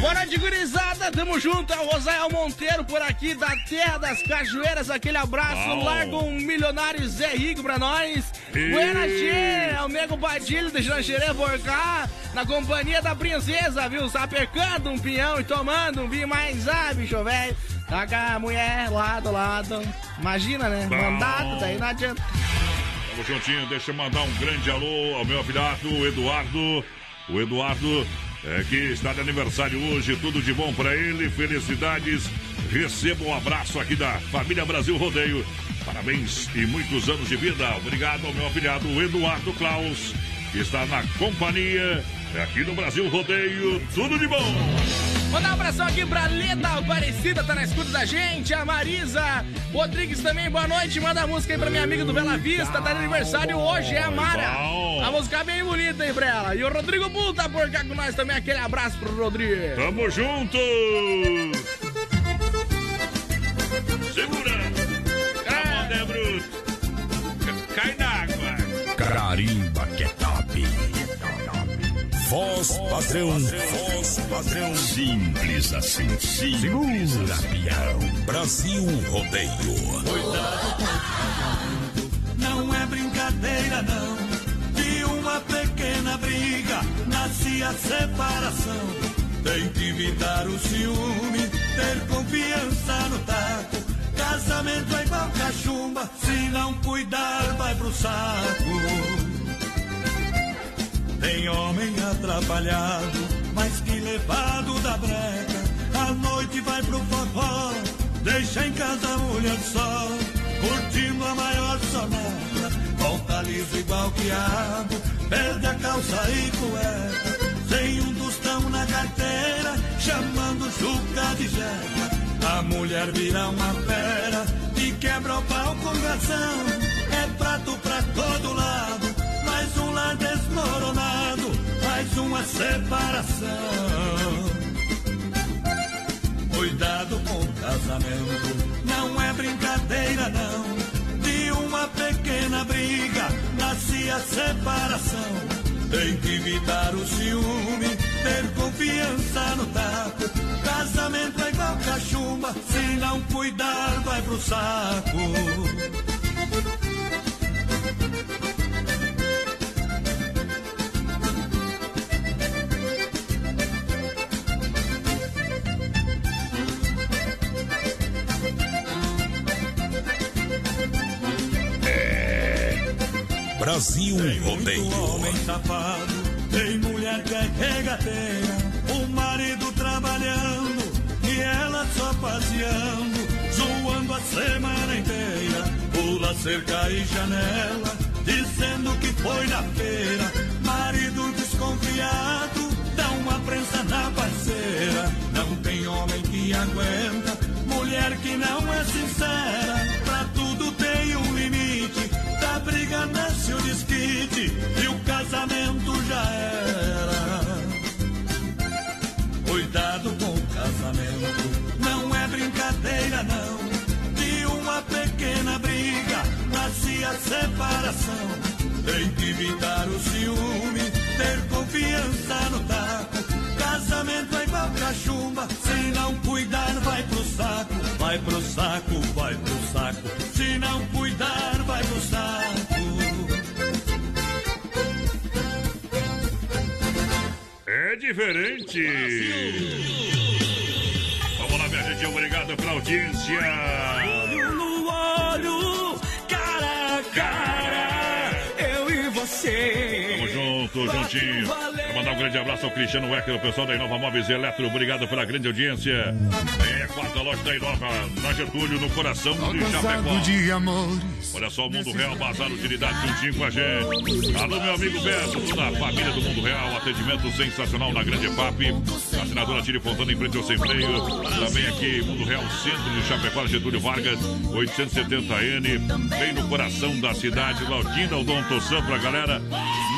Speaker 6: Boa noite, gurizada. Tamo junto. É o Rosael Monteiro por aqui, da Terra das Cachoeiras. Aquele abraço.
Speaker 3: Uau.
Speaker 6: Larga um milionário Zé Rico pra nós.
Speaker 3: E-
Speaker 6: Buenas, tchê. É o Nego Padilha de Jancherê por cá. Na companhia da princesa, viu? Sapecando um pinhão e tomando um vinho mais, ah, bicho velho. Tá com a mulher lado a lado. Imagina, né?
Speaker 3: Bom.
Speaker 6: Mandado, daí não adianta.
Speaker 3: Tamo juntinho, deixa eu mandar um grande alô ao meu afilhado, Eduardo. O Eduardo, é, que está de aniversário hoje, tudo de bom pra ele, felicidades. Receba um abraço aqui da Família Brasil Rodeio. Parabéns e muitos anos de vida. Obrigado ao meu afilhado, Eduardo Klaus, que está na companhia aqui no Brasil Rodeio. Tudo de bom.
Speaker 6: Mandar um abração aqui pra Leda Aparecida, tá na escuta da gente. A Marisa Rodrigues também, boa noite. Manda a música aí pra minha amiga do Bela Vista, tá de aniversário hoje, é a Mara. A música é bem bonita aí pra ela. E o Rodrigo Bull tá por cá com nós também. Aquele abraço pro Rodrigo.
Speaker 3: Tamo junto!
Speaker 2: Voz padrão. Voz padrão.
Speaker 5: Simples assim, simples.
Speaker 2: Segura,
Speaker 5: assim.
Speaker 2: pião. Brasil Rodeio.
Speaker 7: Não é brincadeira, não. De uma pequena briga nasce a separação. Tem que evitar o ciúme, ter confiança no tato. Casamento é igual cachumba, se não cuidar, vai pro saco. Tem homem atrapalhado, mas que levado da breca. À noite vai pro forró, deixa em casa a mulher só, curtindo a maior sonata. Volta liso igual quiabo, perde a calça e cueca. Sem um tostão na carteira, chamando chuca de jeca. A mulher vira uma fera e quebra o pau com razão. É prato pra todo lado, desmoronado, mais uma separação. Cuidado com o casamento, não é brincadeira não. De uma pequena briga nasce a separação. Tem que evitar o ciúme, ter confiança no tato. Casamento é igual cachumba, se não cuidar vai pro saco.
Speaker 2: Brasil Rodeio.
Speaker 7: Homem safado, tem mulher que é regateira, o marido trabalhando e ela só passeando, zoando a semana inteira, pula cerca e janela, dizendo que foi na feira, marido desconfiado, dá uma prensa na parceira, não tem homem que aguenta, mulher que não é sincera, pra tudo tem briga nasce o desquite e o casamento já era. Cuidado com o casamento, não é brincadeira não. De uma pequena briga nasce a separação. Tem que evitar o ciúme, ter confiança no taco. Casamento é igual cachumba, se não cuidar vai pro saco, vai pro saco, vai pro saco.
Speaker 3: Diferente. Vamos lá, minha gente. Obrigado pela audiência.
Speaker 7: Olho no olho, cara a cara, eu e você.
Speaker 3: Junto, juntinho. Vou mandar um grande abraço ao Cristiano Wecker, o pessoal da Inova Móveis e Eletro. Obrigado pela grande audiência. É a quarta loja da Inova, na Getúlio, no coração de Chapecó.
Speaker 7: de amores.
Speaker 3: Olha só, o Mundo Real, Bazar Utilidade, juntinho com a gente. Alô, meu amigo Beto, toda a família do Mundo Real, atendimento sensacional na Grande EFAP. Assinadora Tire Fontana em frente ao sem freio. Também aqui, Mundo Real, centro de Chapecó, Getúlio Vargas, 870N, bem no coração da cidade. Laudina, o Dom Tossan pra galera.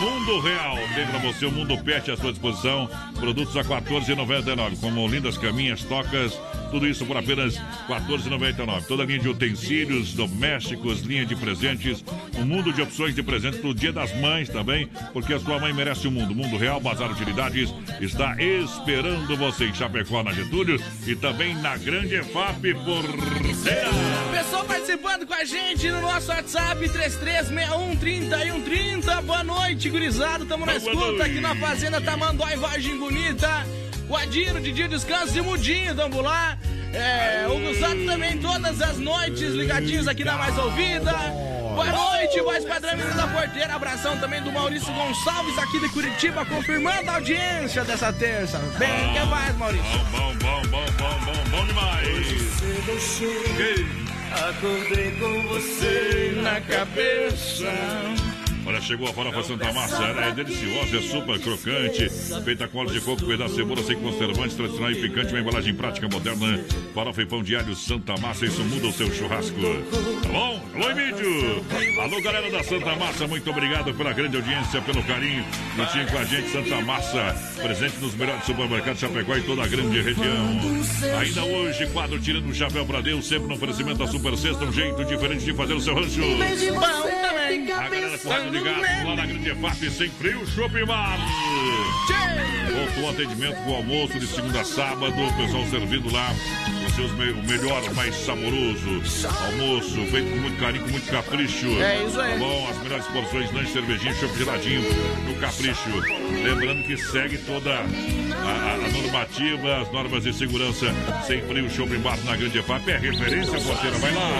Speaker 3: Mundo Real, tem pra você o Mundo Pet à sua disposição. Produtos a R$ 14,99, como lindas caminhas, tocas, tudo isso por apenas R$ 14,99. Toda linha de utensílios domésticos, linha de presentes, um mundo de opções de presentes pro Dia das Mães também, porque a sua mãe merece o mundo. Mundo Real, Bazar Utilidades, está esperando você em Chapecó, na Getúlio e também na Grande EFAP Porteira.
Speaker 6: Pessoal participando com a gente no nosso WhatsApp 33613130. Boa noite, gurizado. Tamo na
Speaker 3: Boa
Speaker 6: escuta
Speaker 3: noite.
Speaker 6: aqui na Fazenda Tamanduá em Vargem Bonita. O Adiro, Didi Descanso e Mudinho, tamo lá. É, o Gustavo também todas as noites ligadinhos aqui na Mais Ouvida. Boa noite, voz padrão da porteira. Abração também do Maurício Gonçalves aqui de Curitiba, confirmando a audiência dessa terça. Bem, que mais, Maurício?
Speaker 3: Bom, bom, bom, bom, bom, bom demais.
Speaker 7: Acordei com você na cabeça.
Speaker 3: Olha, chegou a farofa Santa Massa, ela é deliciosa, é super crocante, feita com óleo de coco, pedaço de cebola sem conservantes, tradicional e picante, uma embalagem prática moderna, farofa e pão diário Santa Massa, isso muda o seu churrasco. Tá bom? Alô, Emílio! Alô, galera da Santa Massa, muito obrigado pela grande audiência, pelo carinho, juntinho com a gente, Santa Massa, presente nos melhores supermercados de Chapecó e toda a grande região. Ainda hoje, quadro Tirando o Chapéu pra Deus, sempre no oferecimento da Super Sexta, um jeito diferente de fazer o seu rancho.
Speaker 7: Você
Speaker 6: também.
Speaker 3: A galera correndo ligado lá na Grande FAP, sem frio, Shopping Bar. Voltou o atendimento com o almoço de segunda a sábado, o pessoal servindo lá com seus me o melhor, mais saboroso almoço, feito com muito carinho, com muito capricho.
Speaker 6: É isso aí.
Speaker 3: Tá bom, as melhores porções, lanche, cervejinha, chopp geladinho no capricho. Lembrando que segue toda a, a- normativa, as normas de segurança, sem frio, Shopping Bar na Grande FAP. É referência, porteira, vai lá.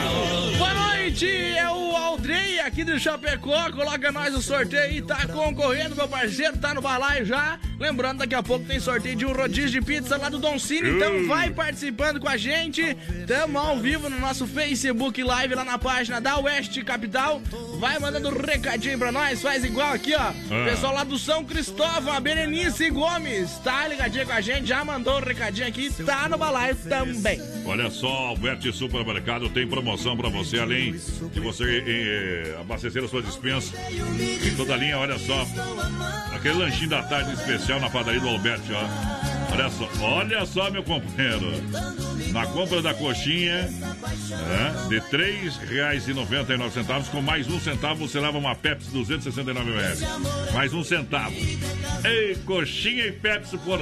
Speaker 6: Boa noite, é o Aldrei aqui do Chapecó. Coloca nós no sorteio aí, tá concorrendo, meu parceiro, tá no balaio já. Lembrando, daqui a pouco tem sorteio de um rodízio de pizza lá do Don Cine, então vai participando com a gente. Tamo ao vivo no nosso Facebook Live lá na página da Oeste Capital. Vai mandando um recadinho pra nós, faz igual aqui, ó.
Speaker 3: Ah.
Speaker 6: Pessoal lá do São Cristóvão, a Berenice Gomes, tá ligadinha com a gente, já mandou um recadinho aqui, tá no balaio também.
Speaker 3: Olha só, Alberti Supermercado tem promoção pra você, além de você eh, abastecer a sua dispensa em toda a linha, olha só. Aquele lanchinho da tarde especial na padaria do Alberti, ó. Olha só, olha só, meu companheiro. Na compra da coxinha, é, de R$ 3,99, com mais um centavo, você leva uma Pepsi 269 ml. Mais um centavo. Ei, coxinha e Pepsi por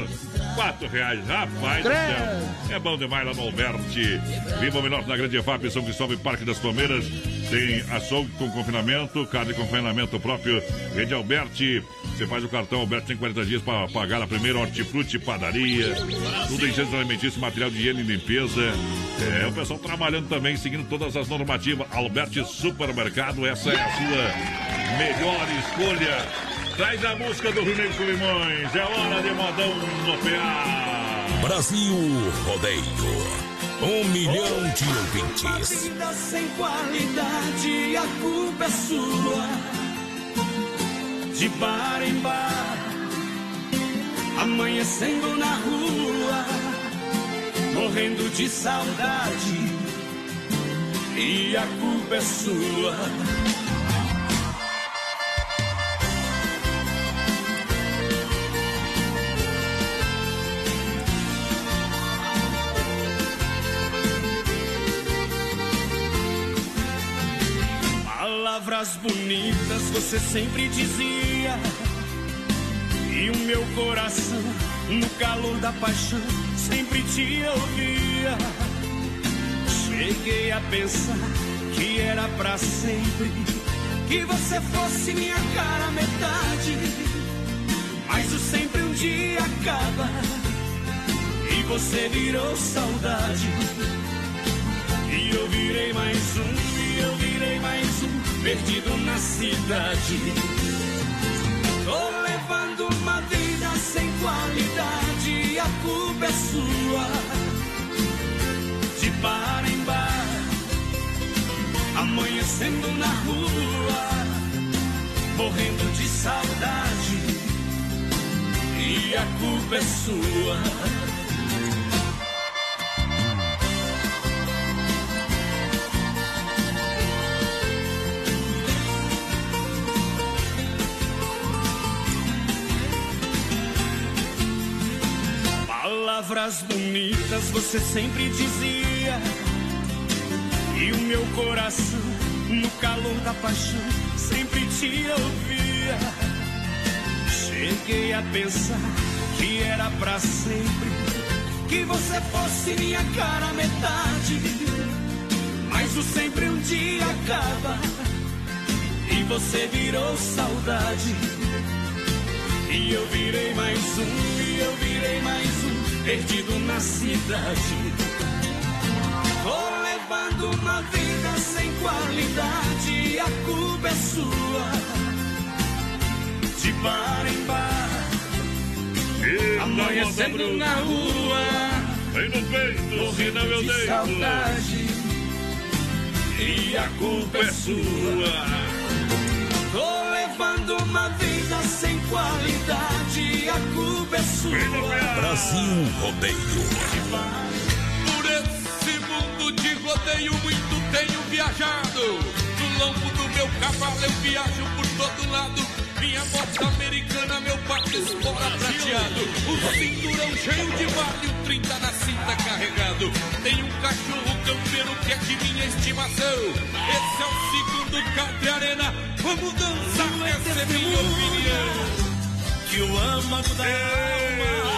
Speaker 3: 4 reais. Rapaz do céu. É bom demais lá no Alberti. Viva o melhor na Grande EFAP, São Cristóvão e Parque das Palmeiras. Tem açougue com confinamento, carne com confinamento próprio. Rede Alberti. Você faz o cartão Alberti, tem 40 dias para pagar a primeira hortifruti padaria. Tudo em gêneros alimentícios, material de higiene e limpeza. É, o pessoal trabalhando também, seguindo todas as normativas. Alberti Supermercado, essa é a sua melhor escolha. Traz a música do Rio com Limões. É hora de modão no PA.
Speaker 2: Brasil Rodeio. Um milhão de ouvintes.
Speaker 19: Vida sem qualidade, a culpa é sua. De bar em bar, amanhecendo na rua, morrendo de saudade. E a culpa é sua. Palavras bonitas você sempre dizia. E o meu coração, no calor da paixão, sempre te ouvia. Cheguei a pensar que era pra sempre. Que você fosse minha cara metade. Mas o sempre um dia acaba. E você virou saudade. E eu virei mais um, mais um, perdido na cidade. Tô levando uma vida sem qualidade, a culpa é sua. De bar em bar, amanhecendo na rua, morrendo de saudade. E a culpa é sua. Palavras bonitas você sempre dizia. E o meu coração, no calor da paixão, sempre te ouvia. Cheguei a pensar que era pra sempre. Que você fosse minha cara metade. Mas o sempre um dia acaba. E você virou saudade. E eu virei mais um, e eu virei mais perdido na cidade. Tô levando uma vida sem qualidade, a culpa é sua. De bar em bar, amanhecendo na rua,
Speaker 3: Vem no peito,
Speaker 19: morrendo de
Speaker 3: deito.
Speaker 19: saudade.
Speaker 3: E a culpa é sua.
Speaker 19: Tô levando uma vida sem qualidade, a culpa é sua.
Speaker 2: Brasil Rodeio.
Speaker 20: Por esse mundo de rodeio muito tenho viajado. No lombo do meu cavalo eu viajo por todo lado. Minha moto americana, meu pato batismo prateado. O cinturão cheio de vale, o 30 na cinta carregado. Tem um cachorro campeiro que é de minha estimação. Esse é o segundo Carte Arena. Vamos dançar, essa é minha opinião.
Speaker 19: Que o âmago da alma.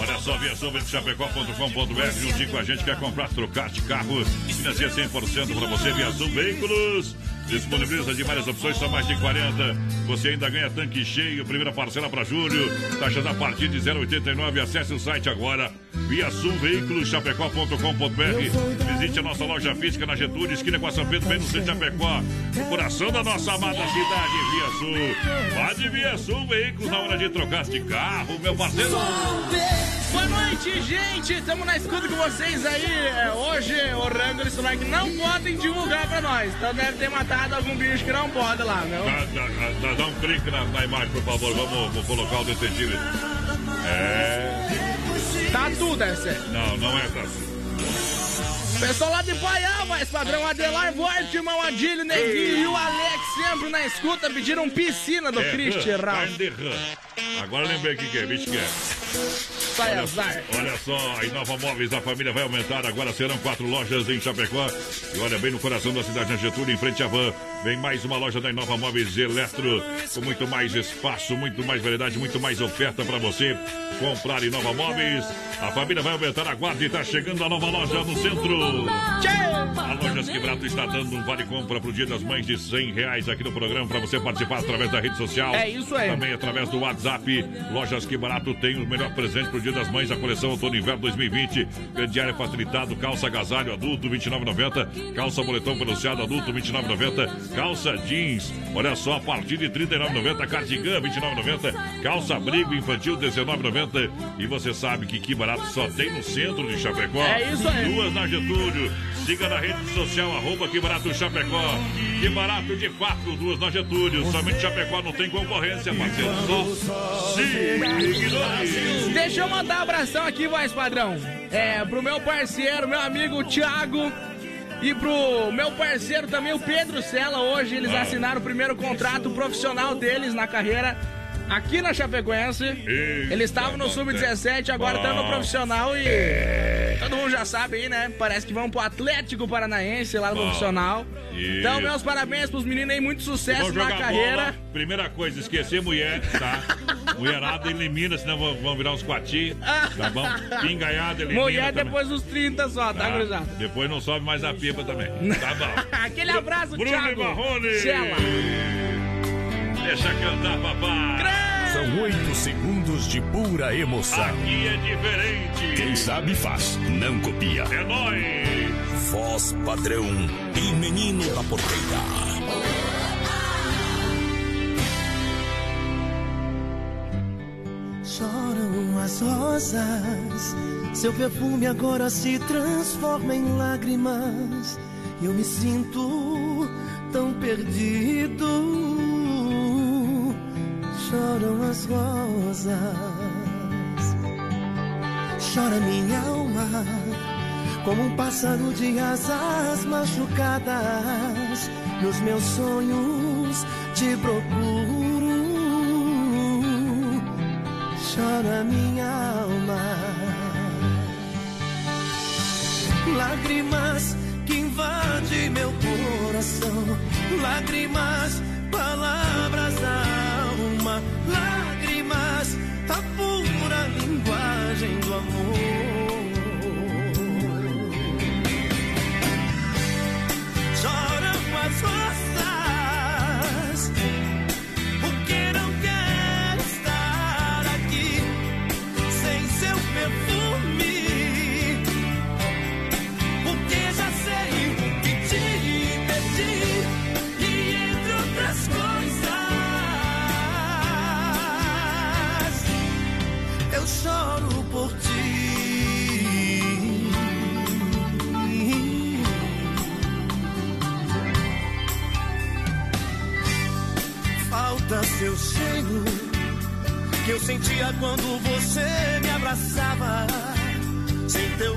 Speaker 3: Olha só, versão chapecó.com.br juntinho com a gente quer comprar, trocar de carro, financia 100% para você, Viação Veículos. Disponibiliza de várias opções, são mais de 40. Você ainda ganha tanque cheio, primeira parcela para julho, taxas a partir de 0,89. Acesse o site agora, via Sul Veículos, chapecó.com.br. Visite a nossa loja física na Getúlio, esquina com a São Pedro, bem no centro de Chapecó, no coração da nossa amada cidade, Via Sul. Vá de Via Sul Veículos na hora de trocar de carro, meu parceiro.
Speaker 6: Boa noite, gente! Estamos na escuta com vocês aí. É, Hoje o Rango e o Strike não podem divulgar pra nós. Então deve ter matado algum bicho que não pode lá, meu.
Speaker 3: Dá, dá- dá- dá um clique na, na imagem, por favor. Vamos, vou colocar o detetive. É.
Speaker 6: Tatu deve ser.
Speaker 3: Não, não é tatu.
Speaker 6: Pessoal lá de Paiava, padrão Adelar irmão Adílio, Neguinho e o Alex sempre na escuta pediram piscina do
Speaker 3: É,
Speaker 6: Christian Ralph.
Speaker 3: Agora lembrei o que que é, bicho que é.
Speaker 6: Sai
Speaker 3: Olha,
Speaker 6: azar.
Speaker 3: olha só, a Inova Móveis da família vai aumentar. Agora serão quatro lojas em Chapecó. E olha, bem no coração da cidade de Getúlio, em frente à van. Vem mais uma loja da Inova Móveis Eletro. Com muito mais espaço, muito mais variedade, muito mais oferta para você comprar Inova Móveis. A família vai aumentar. Aguarde, está chegando a nova loja no centro. A Lojas Quebrato está dando um vale compra pro Dia das Mães de 100 reais aqui no programa para você participar através da rede social.
Speaker 6: É isso aí.
Speaker 3: Também através do WhatsApp. Lojas Que Barato tem o melhor presente pro Dia das Mães, a coleção Outono e Inverno 2020. Crediário facilitado, calça agasalho adulto 29,90, calça moletom peluciado adulto 29,90, calça jeans, olha só, a partir de 39,90, cardigan 29,90, calça abrigo infantil 19,90. E você sabe que Que Barato só tem no centro de Chapecó.
Speaker 6: É isso aí.
Speaker 3: Duas na Getúlio. Siga na rede social, arroba Que Barato Chapecó. Que barato de fato, duas na Getúlio. Somente Chapecó não tem concorrência, parceiro. Só seguidores.
Speaker 6: Deixa eu mandar um abração aqui, voz padrão. É, pro meu parceiro, meu amigo Thiago. E pro meu parceiro também, o Pedro Sela. Hoje eles assinaram o primeiro contrato profissional deles na carreira aqui na Chapecoense. Eles estavam no Sub-17, agora estão no profissional e todo mundo já sabe aí, né? Parece que vão pro Atlético Paranaense lá no
Speaker 3: Bom.
Speaker 6: profissional.
Speaker 3: Isso.
Speaker 6: Então, meus parabéns pros meninos aí, muito sucesso na carreira.
Speaker 3: bola. Primeira coisa, esquecer mulher, tá? Mulherada elimina, senão vão, vão virar uns quatinhos. Tá bom? Pingaiada elimina.
Speaker 6: Mulher
Speaker 3: também.
Speaker 6: depois dos 30 só, tá,
Speaker 3: Tá?
Speaker 6: cruzado?
Speaker 3: Depois não sobe mais a pipa também. Tá bom.
Speaker 6: Aquele abraço,
Speaker 3: Bruno
Speaker 6: Thiago.
Speaker 3: Marrone.
Speaker 6: Sela.
Speaker 3: Deixa cantar, papai.
Speaker 2: São oito segundos de pura emoção.
Speaker 3: Aqui é diferente.
Speaker 4: Quem sabe faz, não copia.
Speaker 3: É nóis.
Speaker 2: Voz padrão e menino da porteira.
Speaker 21: Choram as rosas, seu perfume agora se transforma em lágrimas. Eu me sinto tão perdido. Choram as rosas, chora minha alma, como um pássaro de asas machucadas. Nos meus sonhos te procuro chora minha alma. Lágrimas que invadem meu coração, lágrimas, palavras da alma, cheiro que eu sentia quando você me abraçava. Sem teu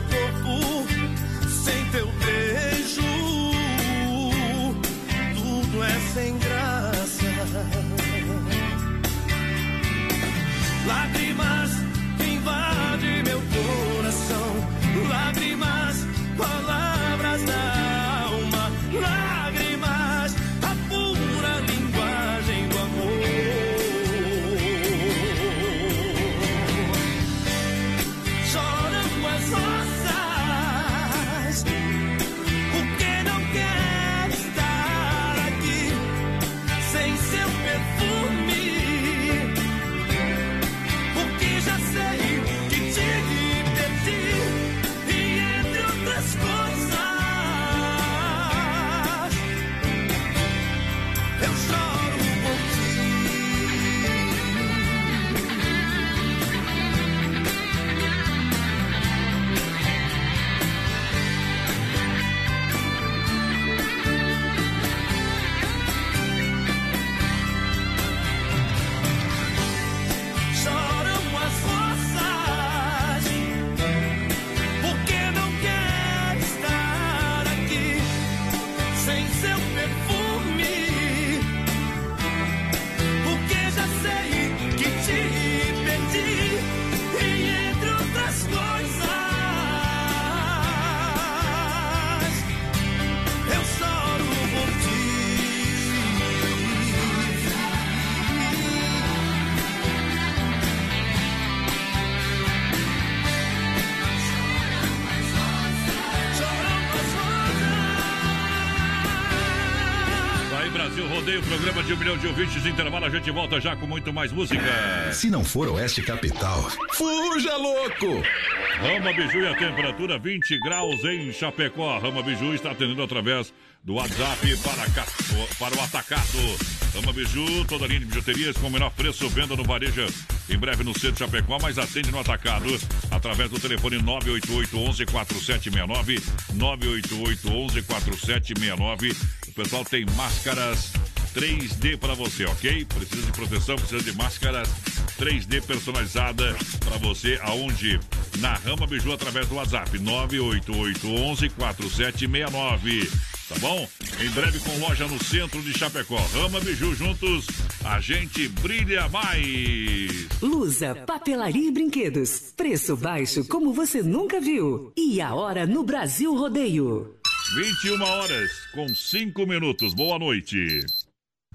Speaker 3: gente volta já com muito mais música.
Speaker 1: Se não for Oeste Capital, fuja louco!
Speaker 3: Rama Biju e a temperatura 20 graus em Chapecó. Rama Biju está atendendo através do WhatsApp para, ca- para o atacado. Rama Biju, toda linha de bijuterias com o menor preço, venda no varejo. Em breve no centro de Chapecó, mas atende no atacado através do telefone 988 11 4769. 988 11 4769. O pessoal tem máscaras 3D para você, ok? Precisa de proteção, precisa de máscaras 3D personalizada para você, aonde? Na Rama Biju através do WhatsApp 98811 4769. Tá bom? Em breve com loja no centro de Chapecó. Rama Biju juntos, a gente brilha mais.
Speaker 11: Lusa, papelaria e brinquedos. Preço baixo como você nunca viu. E a hora no Brasil Rodeio.
Speaker 3: 21 horas com 5 minutos. Boa noite.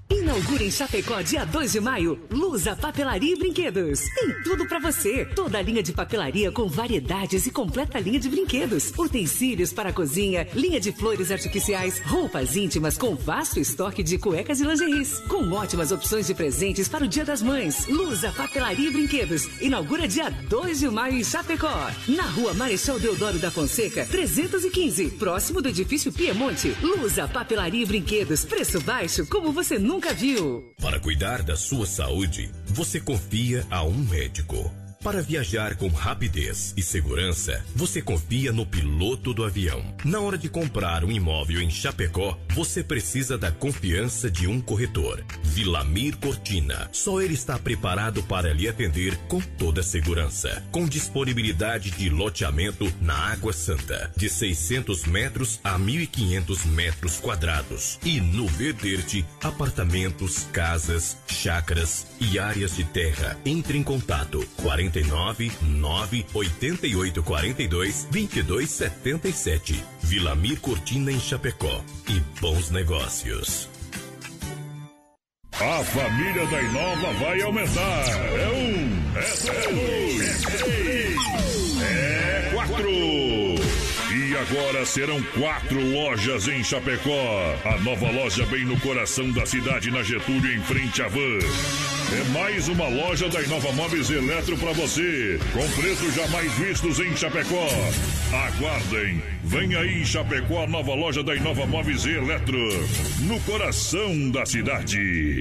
Speaker 11: Inaugura em Chapecó, dia 2 de maio, Lusa Papelaria e Brinquedos. Tem tudo pra você. Toda a linha de papelaria com variedades e completa linha de brinquedos. Utensílios para a cozinha, linha de flores artificiais, roupas íntimas com vasto estoque de cuecas e lingeries. Com ótimas opções de presentes para o Dia das Mães. Lusa Papelaria e Brinquedos. Inaugura dia 2 de maio em Chapecó. Na rua Marechal Deodoro da Fonseca, 315. Próximo do edifício Piemonte. Lusa Papelaria e Brinquedos. Preço baixo como você nunca viu.
Speaker 22: Para cuidar da sua saúde, você confia a um médico. Para viajar com rapidez e segurança, você confia no piloto do avião. Na hora de comprar um imóvel em Chapecó, você precisa da confiança de um corretor. Vilamir Cortina. Só ele está preparado para lhe atender com toda segurança. Com disponibilidade de loteamento na Água Santa, de 600 metros a 1.500 metros quadrados. E no Verderte, apartamentos, casas, chácaras e áreas de terra. Entre em contato 49 9 88 42 22 77. Vilamir Cortina em Chapecó. E bons negócios.
Speaker 3: A família da Inova vai aumentar. É um, é dois, é três, é. Agora serão quatro lojas em Chapecó. A nova loja bem no coração da cidade, na Getúlio, em frente à van. É mais uma loja da Inova Móveis Eletro para você, com preços jamais vistos em Chapecó. Aguardem, vem aí em Chapecó a nova loja da Inova Móveis Eletro, no coração da cidade.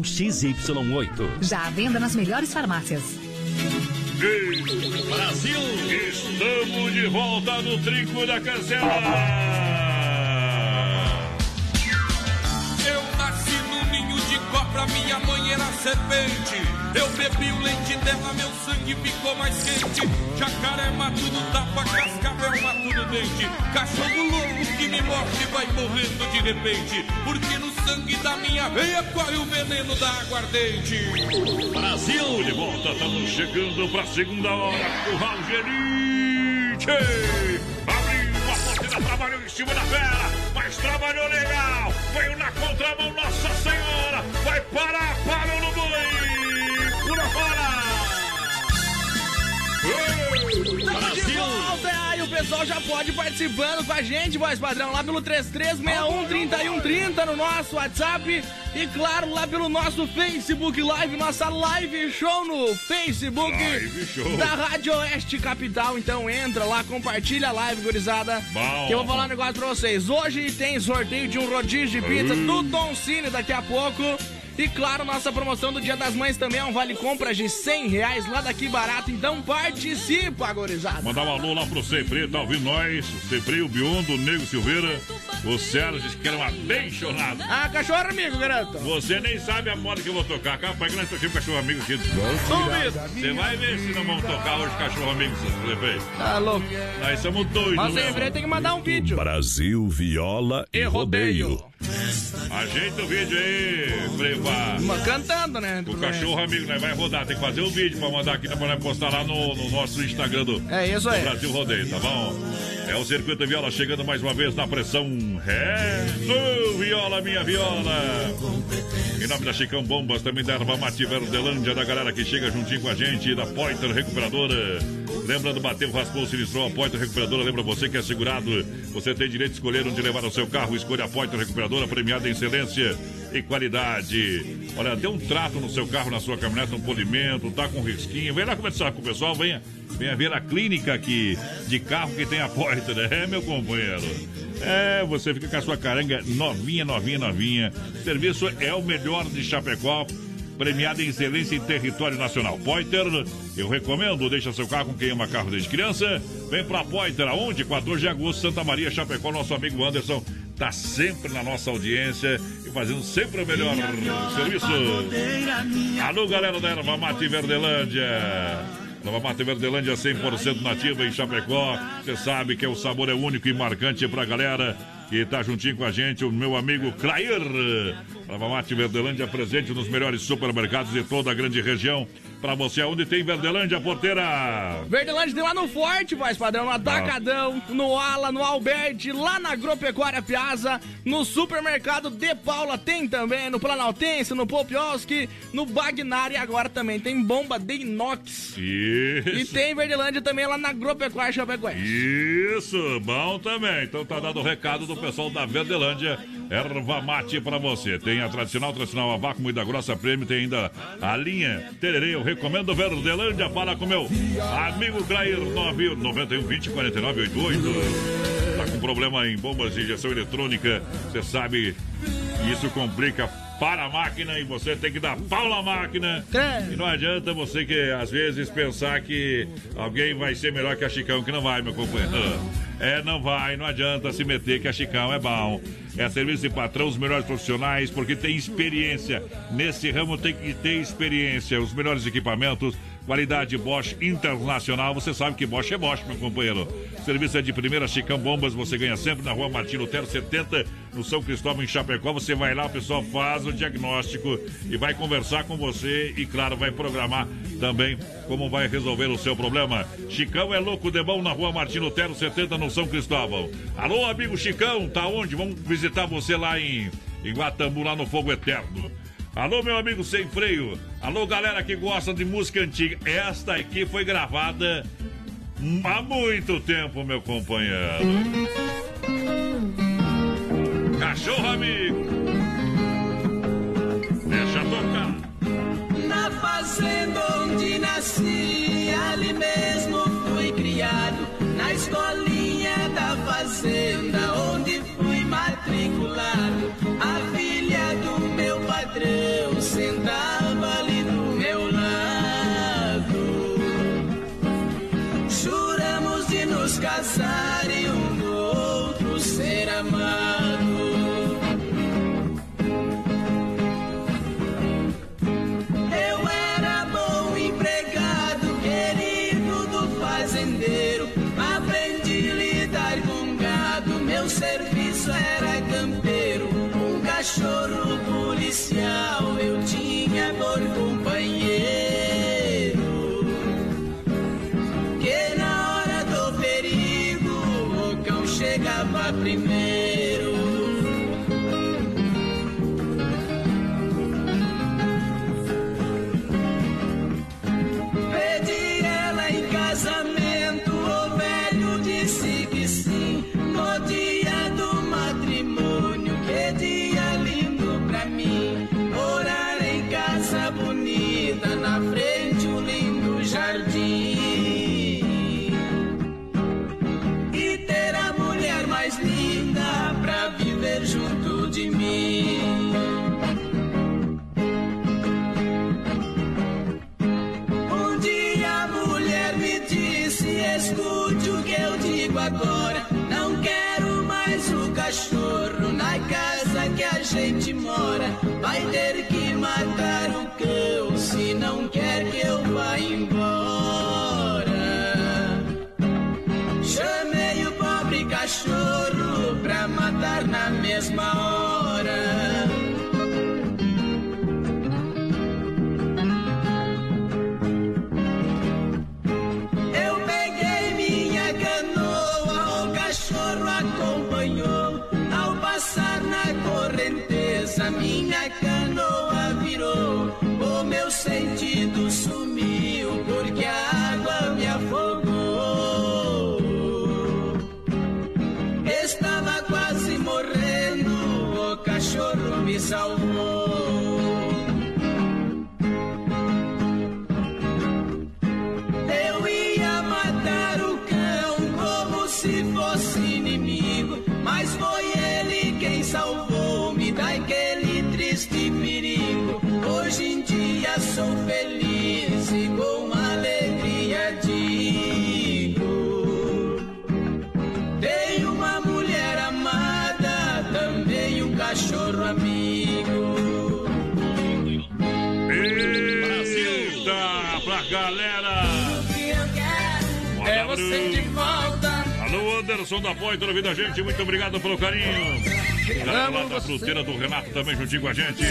Speaker 14: XY8.
Speaker 15: Já à venda nas melhores farmácias.
Speaker 3: Ei, Brasil! Estamos de volta no Trinco da Cancela!
Speaker 20: Cobra, minha mãe era serpente. Eu bebi o leite dela, meu sangue ficou mais quente. Jacaré mato no tapa, cascavel no dente. Cachorro louco que me morde vai morrendo de repente. Porque no sangue da minha veia corre o veneno da aguardente.
Speaker 3: Brasil! De volta, estamos chegando para a segunda hora o Ralgerite! Trabalhou em cima da fera, mas trabalhou legal! Veio na contramão, Nossa Senhora! Vai parar, parou no boi! Pula fora!
Speaker 6: Tamo volta! E o pessoal já pode ir participando com a gente, voz padrão, lá pelo 33613130 no nosso WhatsApp e, claro, lá pelo nosso Facebook Live, nossa live show no Facebook
Speaker 3: Live show.
Speaker 6: da Rádio Oeste Capital. Então entra lá, compartilha a live, gurizada.
Speaker 3: Bom.
Speaker 6: Que eu vou falar um negócio pra vocês. Hoje tem sorteio de um rodízio de pizza do Don Cine daqui a pouco. E claro, nossa promoção do Dia das Mães também é um vale compras de 100 reais lá daqui barato. Então participa, gurizada.
Speaker 3: Mandar um alô lá pro Sempre, tá ouvindo nós? O Sempre, o Biondo, o Nego Silveira, o Sérgio, que era uma abençonada.
Speaker 6: Ah, cachorro amigo, garoto.
Speaker 3: Você nem sabe a moda que eu vou tocar. Capaz que nós toquemos cachorro amigo aqui. Você vai ver se não vamos tocar hoje cachorro amigo, prefeito.
Speaker 6: Tá louco.
Speaker 3: Nós somos doidos,
Speaker 6: Mas
Speaker 3: né?
Speaker 6: sempre tem que mandar um vídeo.
Speaker 2: Brasil, viola e,
Speaker 6: E rodeio.
Speaker 2: rodeio.
Speaker 3: Ajeita o vídeo aí, Freva.
Speaker 6: Uma cantando, né?
Speaker 3: O cachorro amigo, né? Vai rodar, tem que fazer o vídeo pra mandar aqui, pra postar lá no, no nosso Instagram do,
Speaker 6: É isso aí.
Speaker 3: do Brasil Rodeio, tá bom? É o Circuito Viola chegando mais uma vez na pressão. É, sou viola, minha viola. Em nome da Chicão Bombas, também da Erva Mate Verdelândia, da galera que chega juntinho com a gente, da Poiter Recuperadora. Lembrando, bateu, raspou, sinistrou, a Poiter Recuperadora. Lembra você que é segurado, você tem direito de escolher onde levar o seu carro. Escolha a Poiter Recuperadora, premiada em excelência e qualidade. Olha, dê um trato no seu carro, na sua caminhonete, um polimento, tá com risquinho. Vem lá conversar com o pessoal, venha, venha ver a clínica aqui de carro que tem a Poiter, é, meu companheiro. É, você fica com a sua caranga novinha, novinha, novinha. O serviço é o melhor de Chapecó premiada em excelência em território nacional. Poiter, eu recomendo, deixa seu carro com quem ama carro desde criança. Vem pra Poiter, aonde? 14 de agosto, Santa Maria, Chapecó, nosso amigo Anderson tá sempre na nossa audiência e fazendo sempre o melhor serviço. Alô, galera da Erva Mate Verdelândia. Nova Mata Verdelândia 100% nativa em Chapecó. Você sabe que o sabor é único e marcante pra galera que tá juntinho com a gente, o meu amigo Clair. Nova Mate Verdelândia presente nos melhores supermercados de toda a grande região. Pra você, onde tem Verdelândia, porteira?
Speaker 6: Verdelândia tem lá no Forte, voz padrão, no Atacadão, no Ala, no Alberti, lá na Agropecuária Piazza, no Supermercado De Paula tem também, no Planaltense, no Popioski, no Bagnar e agora também tem bomba de inox.
Speaker 3: Isso.
Speaker 6: E tem Verdelândia também lá na Agropecuária Chapecoense.
Speaker 3: Isso, bom também. Então tá dado o recado do pessoal da Verdelândia. Erva mate pra você. Tem a tradicional, tradicional a vácuo, moída grossa, prêmio. Tem ainda a linha Tererê. Eu recomendo Verdelândia. Fala com meu amigo Clair 91 20 49 88. Tá com problema em bombas de injeção eletrônica. Você sabe, isso complica para a máquina e você tem que dar pau na máquina. E não adianta você que às vezes pensar que alguém vai ser melhor que a Chicão, que não vai, meu companheiro. É, não vai, não adianta se meter que a Chicão é bom. É serviço de patrão, os melhores profissionais, porque tem experiência. Nesse ramo tem que ter experiência. Os melhores equipamentos, qualidade Bosch Internacional. Você sabe que Bosch é Bosch, meu companheiro. Serviço é de primeira, Chicão Bombas. Você ganha sempre na rua Martino Lutero 70, no São Cristóvão, em Chapecó. Você vai lá, o pessoal faz o diagnóstico e vai conversar com você e, claro, vai programar também como vai resolver o seu problema. Chicão é louco de bom na rua Martino Lutero 70, no São Cristóvão. Alô, amigo Chicão, tá onde? Vamos visitar você lá em, em Guatambu, lá no Fogo Eterno. Alô, meu amigo sem freio. Alô, galera que gosta de música antiga. Esta aqui foi gravada há muito tempo, meu companheiro. Cachorro amigo. Deixa tocar.
Speaker 17: Na fazenda onde nasci, ali mesmo fui criado. Na escolinha da fazenda onde fui matriculado. Sentava ali do meu lado. Juramos de nos casar e um do outro ser amado. Eu era bom empregado, querido do fazendeiro. Aprendi a lidar com gado, meu serviço era campeiro. Um cachorro chegava primeiro.
Speaker 3: Anderson da Poitra, ouvindo a gente, muito obrigado pelo carinho. Galera lá da fruteira do Renato também juntinho com a gente.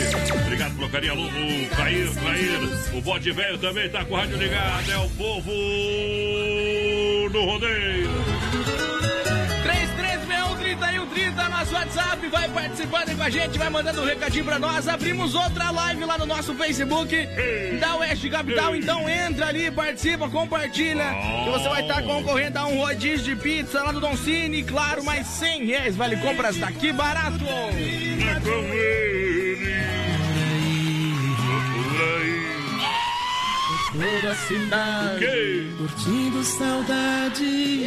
Speaker 3: Obrigado pelo carinho, alô, o Cair, Cair. O bode velho também tá com o rádio ligado. É o povo do rodeio.
Speaker 6: Nosso WhatsApp, vai participando aí com a gente, vai mandando um recadinho pra nós. Abrimos outra live lá no nosso Facebook da Oeste Capital, então entra ali, participa, compartilha, que você vai estar concorrendo a um rodízio de pizza lá do Don Cine, claro, mais 100 reais, vale compras daqui barato.
Speaker 3: É com ele. Por aí.
Speaker 17: Toda a cidade,
Speaker 3: Ok.
Speaker 17: curtindo saudade.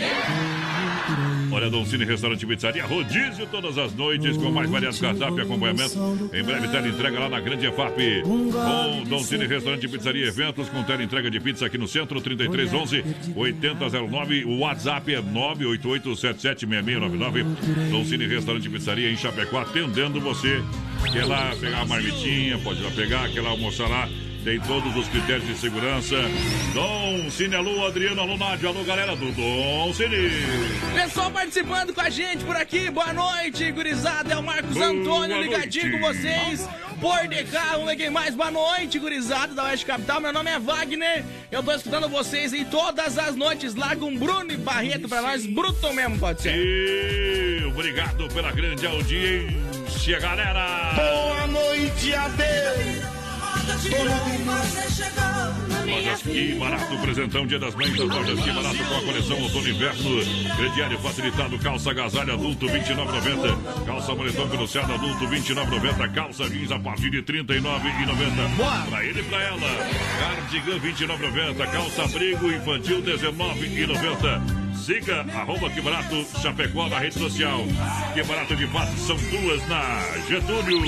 Speaker 3: Olha, Dom Cine Restaurante Pizzaria, rodízio todas as noites, com mais variados cardápio e acompanhamento. Em breve, tela entrega lá na Grande EFAP. Com Dom Cine Restaurante Pizzaria Eventos, com tela entrega de pizza aqui no centro, 3311 8009. O WhatsApp é 988776699. Dom Cine Restaurante Pizzaria em Chapecó, atendendo você. Quer lá pegar a marmitinha, pode lá pegar, quer lá almoçar lá. Tem todos os critérios de segurança. Dom Cine, alô, Adriano, alô, Nádia, alô, galera do Dom Cine.
Speaker 6: Pessoal participando com a gente por aqui, boa noite, gurizada. É o Marcos Antônio ligadinho com vocês. Por de ver quem mais. Boa noite, gurizada da Oeste Capital. Meu nome é Wagner. Eu tô escutando vocês aí todas as noites. Larga um Bruno e Barreto pra nós. Bruto mesmo, pode ser.
Speaker 3: E obrigado pela grande audiência, galera.
Speaker 17: Boa noite, adeus.
Speaker 3: Lojas Que Barato, presentão Dia das Mães das Lojas Que Barato com a coleção Outono e Inverno. Crediário facilitado, calça agasalho adulto 29,90. Calça moletom peluciado adulto 29,90. Calça jeans a partir de 39,90. Pra ele e pra ela. Cardigan 29,90. Calça abrigo infantil 19,90. Siga arroba Que Barato Chapecó na rede social. Que Barato de fato são duas na Getúlio.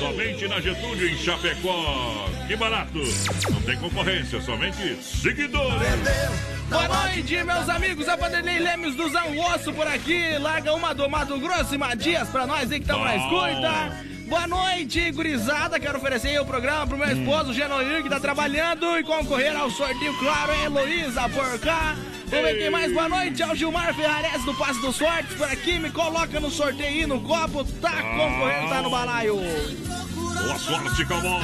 Speaker 3: Somente na Getúlio em Chapecó. Que barato. Não tem concorrência, somente seguidores.
Speaker 6: Boa noite, meus amigos. A Vanderlei Lemos do Zangosso por aqui. Larga uma do Mato Grosso e Madias pra nós aí que estamos na escuta. Boa noite, gurizada. Quero oferecer o programa pro meu esposo, Genoir, que tá trabalhando e concorrer ao sorteio, claro, é Heloísa por cá. Vamos ver quem mais. Boa noite ao Gilmar Ferrares do Passo dos Sortes por aqui. Me coloca no sorteio aí no copo. Tá concorrendo, tá no balaio.
Speaker 3: Boa sorte, cowboy.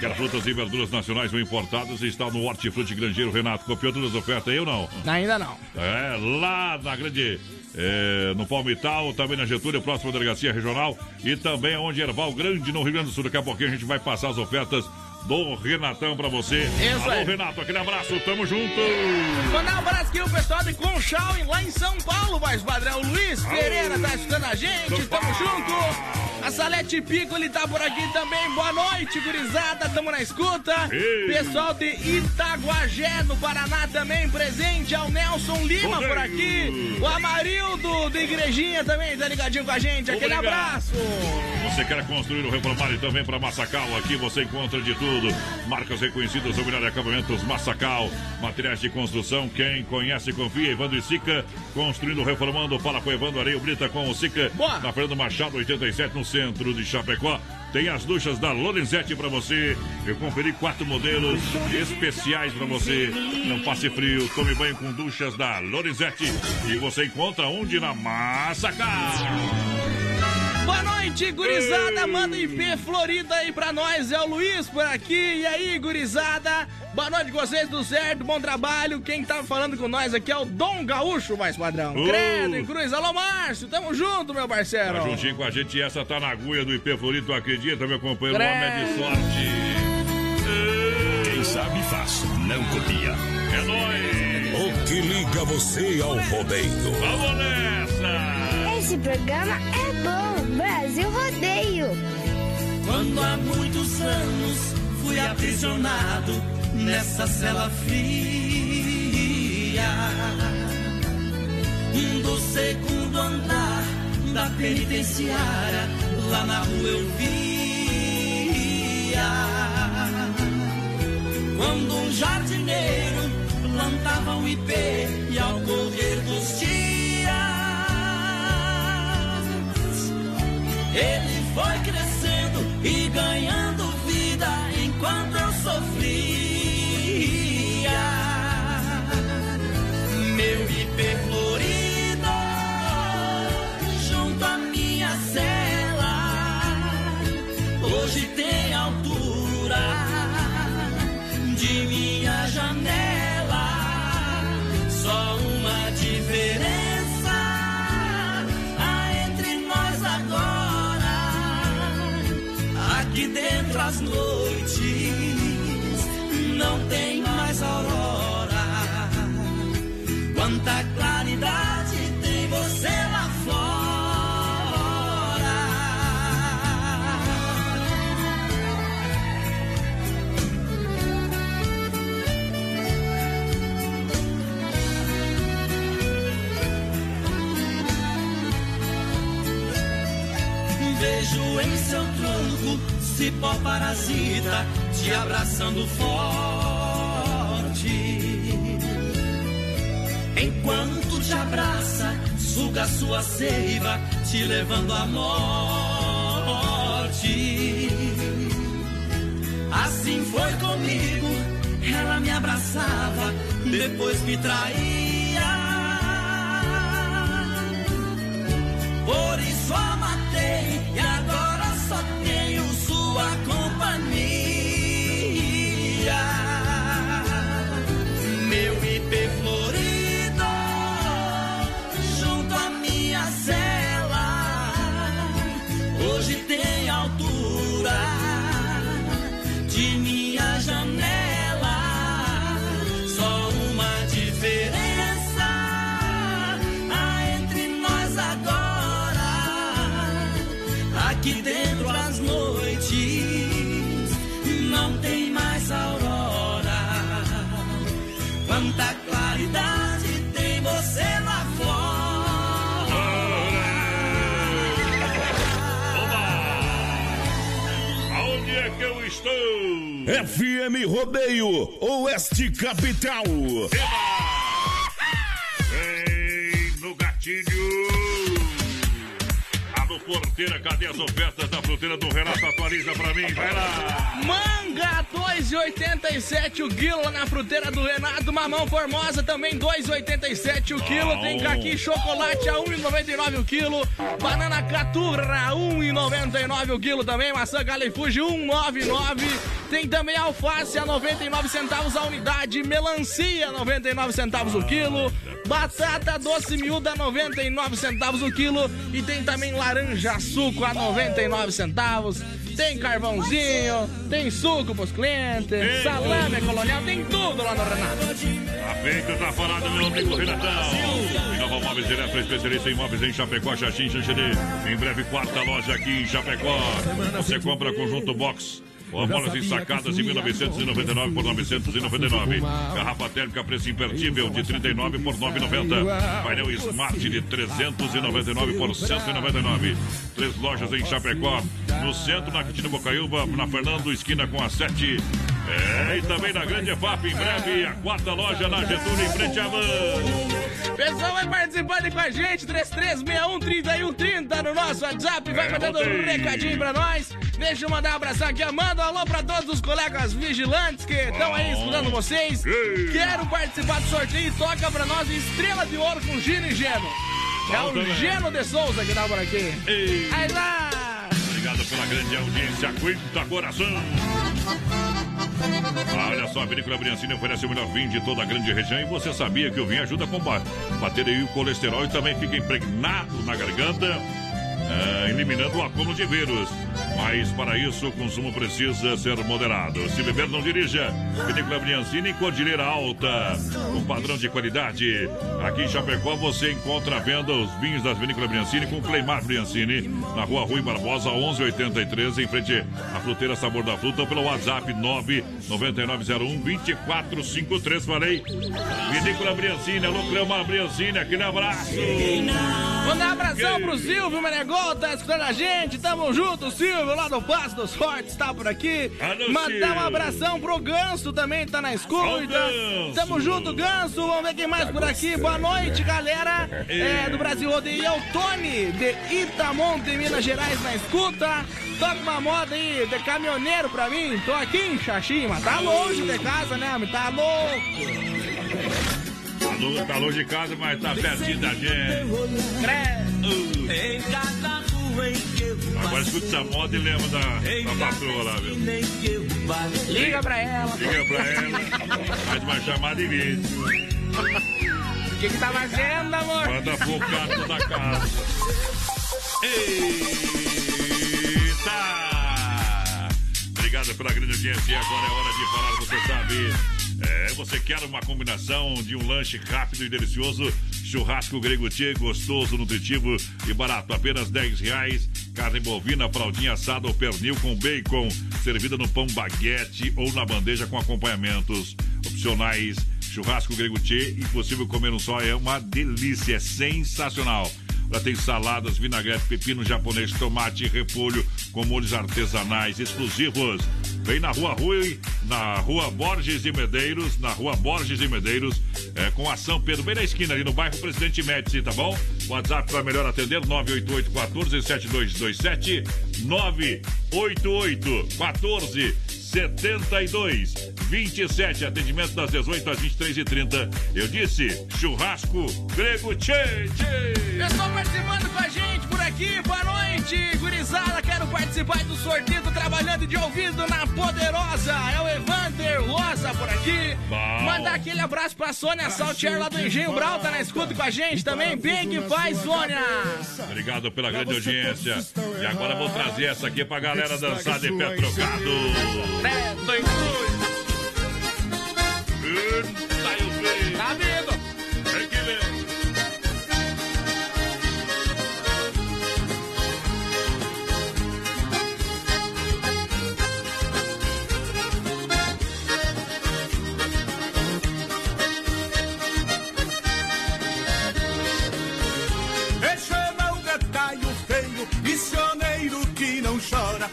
Speaker 3: Quer frutas e verduras nacionais ou importadas? Está no Hortifruti Grangeiro Renato. Copiou todas as ofertas aí ou não?
Speaker 6: Ainda não.
Speaker 3: É, lá na grande. é, no Palmital, também na Getúlio, próxima delegacia regional. E também onde Erval Grande, no Rio Grande do Sul. Daqui a pouquinho a gente vai passar as ofertas do Renatão pra você.
Speaker 6: Isso
Speaker 3: Alô. Renato, aquele abraço, tamo junto.
Speaker 6: Mandar um abraço aqui o pessoal de Conchal, lá em São Paulo, mais padrão. Luiz Pereira tá escutando a gente, tamo junto. A Salete Pico, ele tá por aqui também. Boa noite, gurizada, tamo na escuta.
Speaker 17: Ei.
Speaker 6: Pessoal de Itaguajé, no Paraná, também presente. Ao Nelson Lima por aqui. O Amarildo de Igrejinha também tá ligadinho com a gente. Aquele
Speaker 3: Obrigado.
Speaker 6: abraço.
Speaker 3: Você quer construir ou reformar também para Massacal? Aqui você encontra de tudo. Marcas reconhecidas, o melhor de acabamentos Massacal. Materiais de construção, quem conhece, confia. Evandro e Sica, construindo, reformando. Fala com Evandro Areio Brita com o Sica. Na Fernando Machado, 87, no centro de Chapecó. Tem as duchas da Lorenzetti para você. Eu conferi quatro modelos especiais para você. Não passe frio, tome banho com duchas da Lorenzetti. E você encontra onde? Na Massacal.
Speaker 6: Boa noite, gurizada. Manda IP Florida aí pra nós. É o Luiz por aqui. E aí, gurizada? Boa noite com vocês, tudo certo? Bom trabalho. Quem tá falando com nós aqui é o Dom Gaúcho, mais padrão.
Speaker 3: Uh.
Speaker 6: Credo em Cruz. Alô, Márcio, tamo junto, meu parceiro.
Speaker 3: Tá juntinho com a gente, essa tá na agulha do IP Florido, acredita, meu companheiro? O
Speaker 6: Credo.
Speaker 3: homem é de sorte.
Speaker 5: Quem sabe faz, não copia.
Speaker 3: É nóis!
Speaker 2: O que liga você ao rodeio?
Speaker 3: Vamos nessa!
Speaker 23: Esse programa é bom. Brasil Rodeio.
Speaker 24: Quando há muitos anos fui aprisionado nessa cela fria do segundo andar da penitenciária lá na rua eu via quando um jardineiro plantava um ipê e ao correr dos dias ele foi crescendo e ganhando vida enquanto levando à morte. Assim foi comigo, ela me abraçava, depois me traía.
Speaker 2: Capital.
Speaker 3: Vem no gatilho. Alô, porteira, cadê as ofertas da fruteira do Renato? Atualiza pra mim, vai lá.
Speaker 6: Manga 2,87 o quilo lá na fruteira do Renato. Mamão Formosa também 2,87 o quilo.
Speaker 3: Bom.
Speaker 6: Tem caqui chocolate a 1,99 o quilo. Banana caturra 1,99 o quilo também. Maçã Califuge 1,99. Tem também alface a 99 centavos a unidade. Melancia 99 centavos o quilo. Batata doce miúda 99 centavos o quilo. E tem também laranja suco a 99 centavos. Tem carvãozinho, tem suco pros clientes,
Speaker 3: Tem.
Speaker 6: salame colonial, tem tudo lá no Renato.
Speaker 3: Tá feito, tá falado, meu amigo Renatão. Inova Móveis Direto, especialista em móveis em Chapecó, Xaxim, Xanxerê. Em breve, quarta loja aqui em Chapecó. Você compra conjunto box. Fórmulas ensacadas de 1999 por 999. Garrafa térmica preço imperdível de 39 por 9,90. Painel Smart de 399 por 199. Três lojas em Chapecó. No centro, na Quintino Bocaiúva, na Fernando, esquina com a 7. É, e também na Grande EFAP, em breve, a quarta loja na Getúlio, em frente à van.
Speaker 6: Pessoal, vai participando com a gente, 3361-3130 no nosso WhatsApp, vai
Speaker 3: É,
Speaker 6: mandando um recadinho pra nós. Deixa eu mandar um abração aqui, manda um alô pra todos os colegas vigilantes que estão aí escutando vocês. Quero participar do sorteio e toca pra nós Estrela de Ouro com Gino e Geno. É o. Geno de Souza que tá por aqui.
Speaker 3: Ei.
Speaker 6: Aí lá!
Speaker 3: Obrigado pela grande audiência, aguenta coração. Ah, olha só, a Vinícola Briancini oferece o melhor vinho de toda a grande região e você sabia que o vinho ajuda a combater aí o colesterol e também fica impregnado na garganta, é, eliminando o acúmulo de vírus. Mas para isso o consumo precisa ser moderado. Se beber, não dirija. Vinícola Briancini, Cordilheira Alta, com padrão de qualidade. Aqui em Chapecó você encontra à venda os vinhos das Vinícola Briancini com Cleimar Briancini, na rua Rui Barbosa, 1183, em frente à fruteira Sabor da Fruta, pelo WhatsApp 99901-2453. Falei, Vinícola Briancini, alô Cleimar Briancini, aquele abraço.
Speaker 6: Mandar um abração pro Silvio Menegol, tá escutando a gente, tamo junto, Silvio, lá do Passo dos Fortes, tá por aqui.
Speaker 3: Alô,
Speaker 6: Mandar um
Speaker 3: Silvio.
Speaker 6: abração pro Ganso também, tá na escuta. Tamo junto, Ganso, vamos ver quem mais por aqui. Boa noite, galera é, do Brasil Rodeio. É o Tony, de Itamonte, Minas Gerais, na escuta. Toca uma moda aí de caminhoneiro pra mim. Tô aqui em Xaxim, mas tá longe de casa, né, homem? Tá louco.
Speaker 3: Tá longe, tá longe de casa, mas tá pertinho da gente.
Speaker 25: Em cada
Speaker 3: Agora escuta essa moda e lembra da, da patroa lá, viu?
Speaker 6: Liga pra ela.
Speaker 3: Liga pra ela, faz uma chamada e vídeo.
Speaker 6: O que que tá fazendo, amor?
Speaker 3: Manda focar toda a casa. Eita! Obrigado pela grande audiência. E agora é hora de falar, você sabe. É, você quer uma combinação de um lanche rápido e delicioso? Churrasco grego tchê, gostoso, nutritivo e barato. Apenas 10 reais. Carne bovina, fraldinha assada ou pernil com bacon. Servida no pão baguete ou na bandeja com acompanhamentos opcionais. Churrasco grego tchê, impossível comer um só, é uma delícia, é sensacional. Já tem saladas, vinagrete, pepino japonês, tomate, repolho com molhos artesanais exclusivos. Vem na Rua Rui, na Rua Borges e Medeiros, na Rua Borges e Medeiros, é, com a São Pedro, bem na esquina ali no bairro Presidente Médici, tá bom? WhatsApp para melhor atender 988 14 7227 988 14 72 27, atendimento das 18 às 23 e 30 Eu disse, churrasco grego tchê, tchê.
Speaker 6: Pessoal participando com a gente aqui, boa noite, gurizada, quero participar do sorteio, tô trabalhando de ouvido na Poderosa, é o Evander Rosa por aqui.
Speaker 3: Bom.
Speaker 6: Mandar aquele abraço pra Sônia Saltier lá do Engenho Brau, tá na escuta com a gente também, bem que faz, Sônia.
Speaker 3: Obrigado pela grande audiência. E agora vou trazer essa aqui pra galera dançar de pé trocado.
Speaker 6: Tá vendo?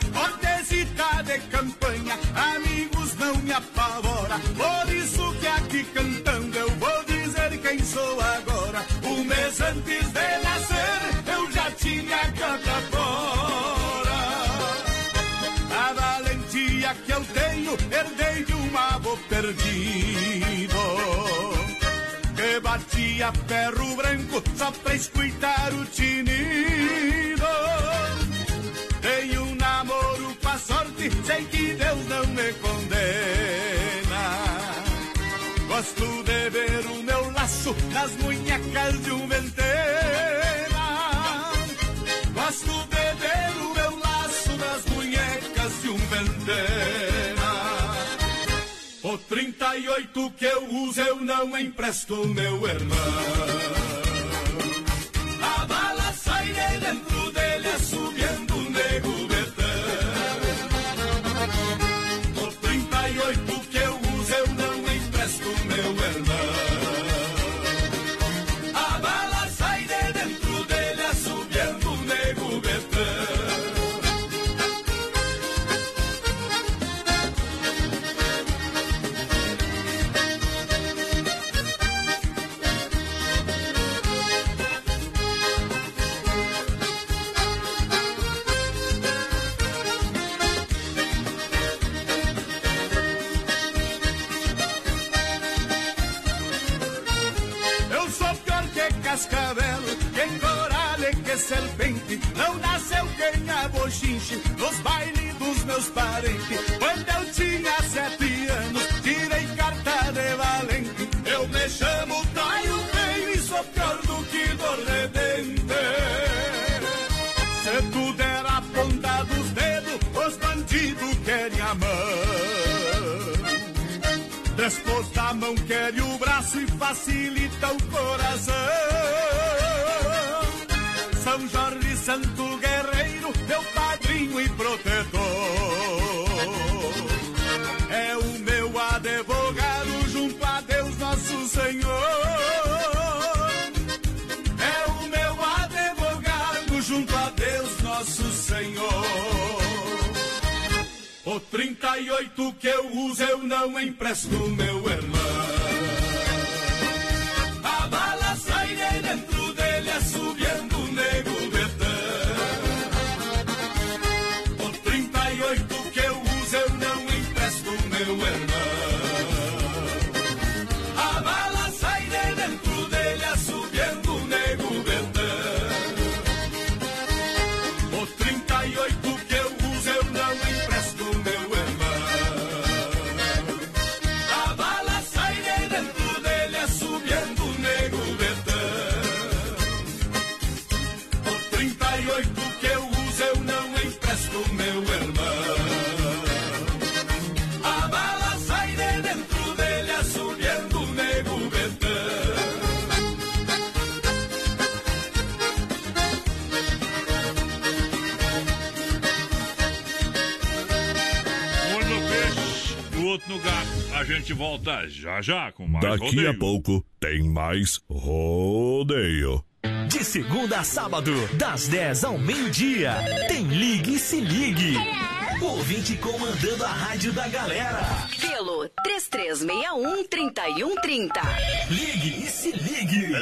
Speaker 25: Não chora. Hortesita de campanha, amigos não me apavora. Por isso que aqui cantando eu vou dizer quem sou agora. Um mês antes de nascer, eu já tinha canta fora. A valentia que eu tenho, herdei de um avô perdido que batia ferro branco só pra escutar o tinido. Sei que Deus não me condena. Gosto de ver o meu laço nas munhecas de um ventena. Gosto de ver o meu laço nas munhecas de um ventena. O 38 que eu uso eu não empresto, meu irmão. A bala sai de dentro pechinche nos bailes dos meus parentes. Quando eu tinha sete anos, tirei carta de valente. Eu me chamo Taio Bem e sou pior do que do. Se tudo era a ponta dos dedos, os bandidos querem é a mão. Depois da mão querem o braço e facilita o coração. São Jorge Santo Guerreiro, meu e protetor. É o meu advogado junto a Deus Nosso Senhor. É o meu advogado junto a Deus Nosso Senhor. O 38 que eu uso eu não empresto, meu irmão. A bala sai de dentro dele, assobiando o
Speaker 3: gente volta já já com mais
Speaker 26: Daqui
Speaker 3: rodeio.
Speaker 26: a pouco tem mais rodeio.
Speaker 14: De segunda a sábado, das 10 ao meio-dia, tem Ligue e Se Ligue. Ouvinte comandando a rádio da galera.
Speaker 11: Pelo 3361-3130.
Speaker 14: Ligue e Se Ligue.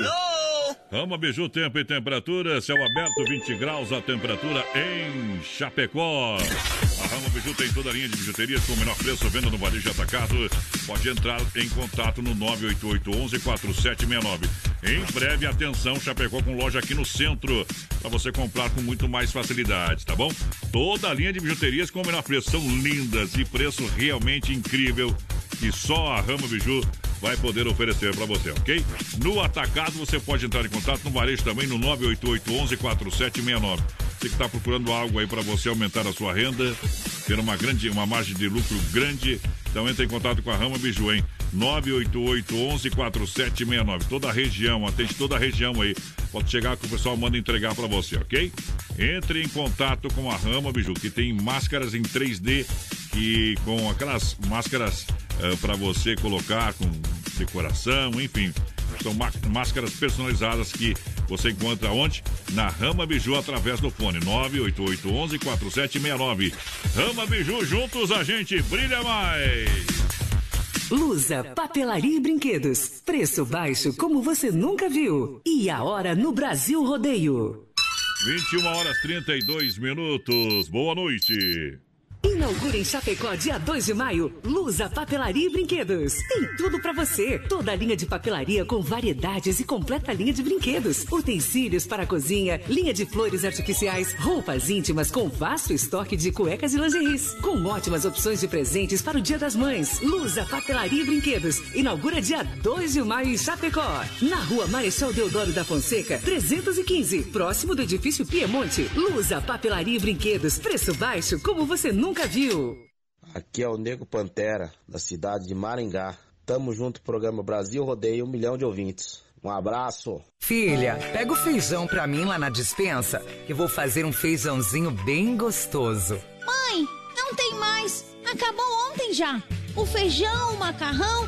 Speaker 3: Rama Biju, tempo e temperatura, céu aberto, 20 graus a temperatura em Chapecó. A Rama Biju tem toda a linha de bijuterias com o menor preço, venda no varejo atacado. Pode entrar em contato no 988-11-4769. Em breve, atenção, Chapecó com loja aqui no centro, para você comprar com muito mais facilidade, tá bom? Toda a linha de bijuterias com o menor preço, são lindas e preço realmente incrível que só a Rama Biju vai poder oferecer para você, ok? No atacado você pode entrar em contato no varejo também no 988-11-4769. Você que está procurando algo aí para você aumentar a sua renda, ter uma grande, uma margem de lucro grande, então entre em contato com a Rama Biju, hein? 988-11-4769. Toda a região, atende toda a região aí. Pode chegar que o pessoal manda entregar para você, ok? Entre em contato com a Rama Biju, que tem máscaras em 3D, que com aquelas máscaras para você colocar com decoração, enfim. São má- máscaras personalizadas que você encontra onde? Na Rama Biju através do fone 988114769. Rama Biju, juntos a gente brilha mais.
Speaker 11: Lusa, papelaria e brinquedos. Preço baixo como você nunca viu. E a hora no Brasil Rodeio.
Speaker 3: 21 horas 32 minutos. Boa noite.
Speaker 11: Inaugura em Chapecó, dia 2 de maio, Lusa Papelaria e Brinquedos. Tem tudo pra você. Toda a linha de papelaria com variedades e completa linha de brinquedos. Utensílios para a cozinha, linha de flores artificiais, roupas íntimas com vasto estoque de cuecas e lingeries. Com ótimas opções de presentes para o Dia das Mães. Lusa Papelaria e Brinquedos. Inaugura dia 2 de maio em Chapecó. Na rua Marechal Deodoro da Fonseca, 315. Próximo do edifício Piemonte. Lusa Papelaria e Brinquedos. Preço baixo como você nunca viu.
Speaker 27: Aqui é o Nego Pantera, da cidade de Maringá. Tamo junto, programa Brasil Rodeio, um milhão de ouvintes. Um abraço.
Speaker 12: Filha, pega o feijão pra mim lá na dispensa, que vou fazer um feijãozinho bem gostoso.
Speaker 28: Mãe, não tem mais. Acabou ontem já. O feijão, o macarrão,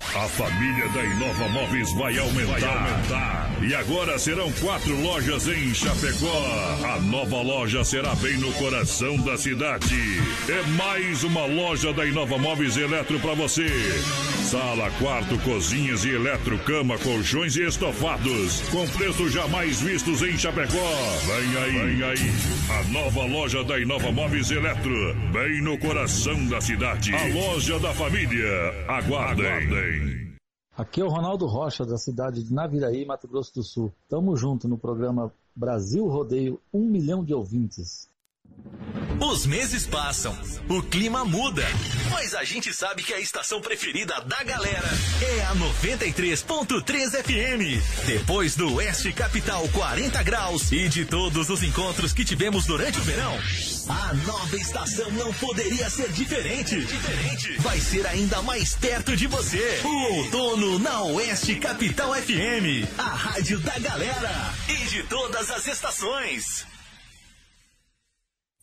Speaker 3: A família da Inova Móveis vai aumentar. Vai aumentar. E agora serão quatro lojas em Chapecó. A nova loja será bem no coração da cidade. É mais uma loja da Inova Móveis Eletro para você. Sala, quarto, cozinhas e eletro, cama, colchões e estofados. Com preços jamais vistos em Chapecó. Vem aí, vem aí. A nova loja da Inova Móveis Eletro. Bem no coração da cidade. A loja da família. Aguardem. Aguardem.
Speaker 29: Aqui é o Ronaldo Rocha, da cidade de Naviraí, Mato Grosso do Sul. Tamo junto no programa Brasil Rodeio, um milhão de ouvintes.
Speaker 18: Os meses passam, o clima muda, mas a gente sabe que a estação preferida da galera é a 93.3 FM. Depois do Oeste Capital 40 graus e de todos os encontros que tivemos durante o verão, a nova estação não poderia ser diferente. diferente. Vai ser ainda mais perto de você. O outono na Oeste Capital FM, a rádio da galera e de todas as estações.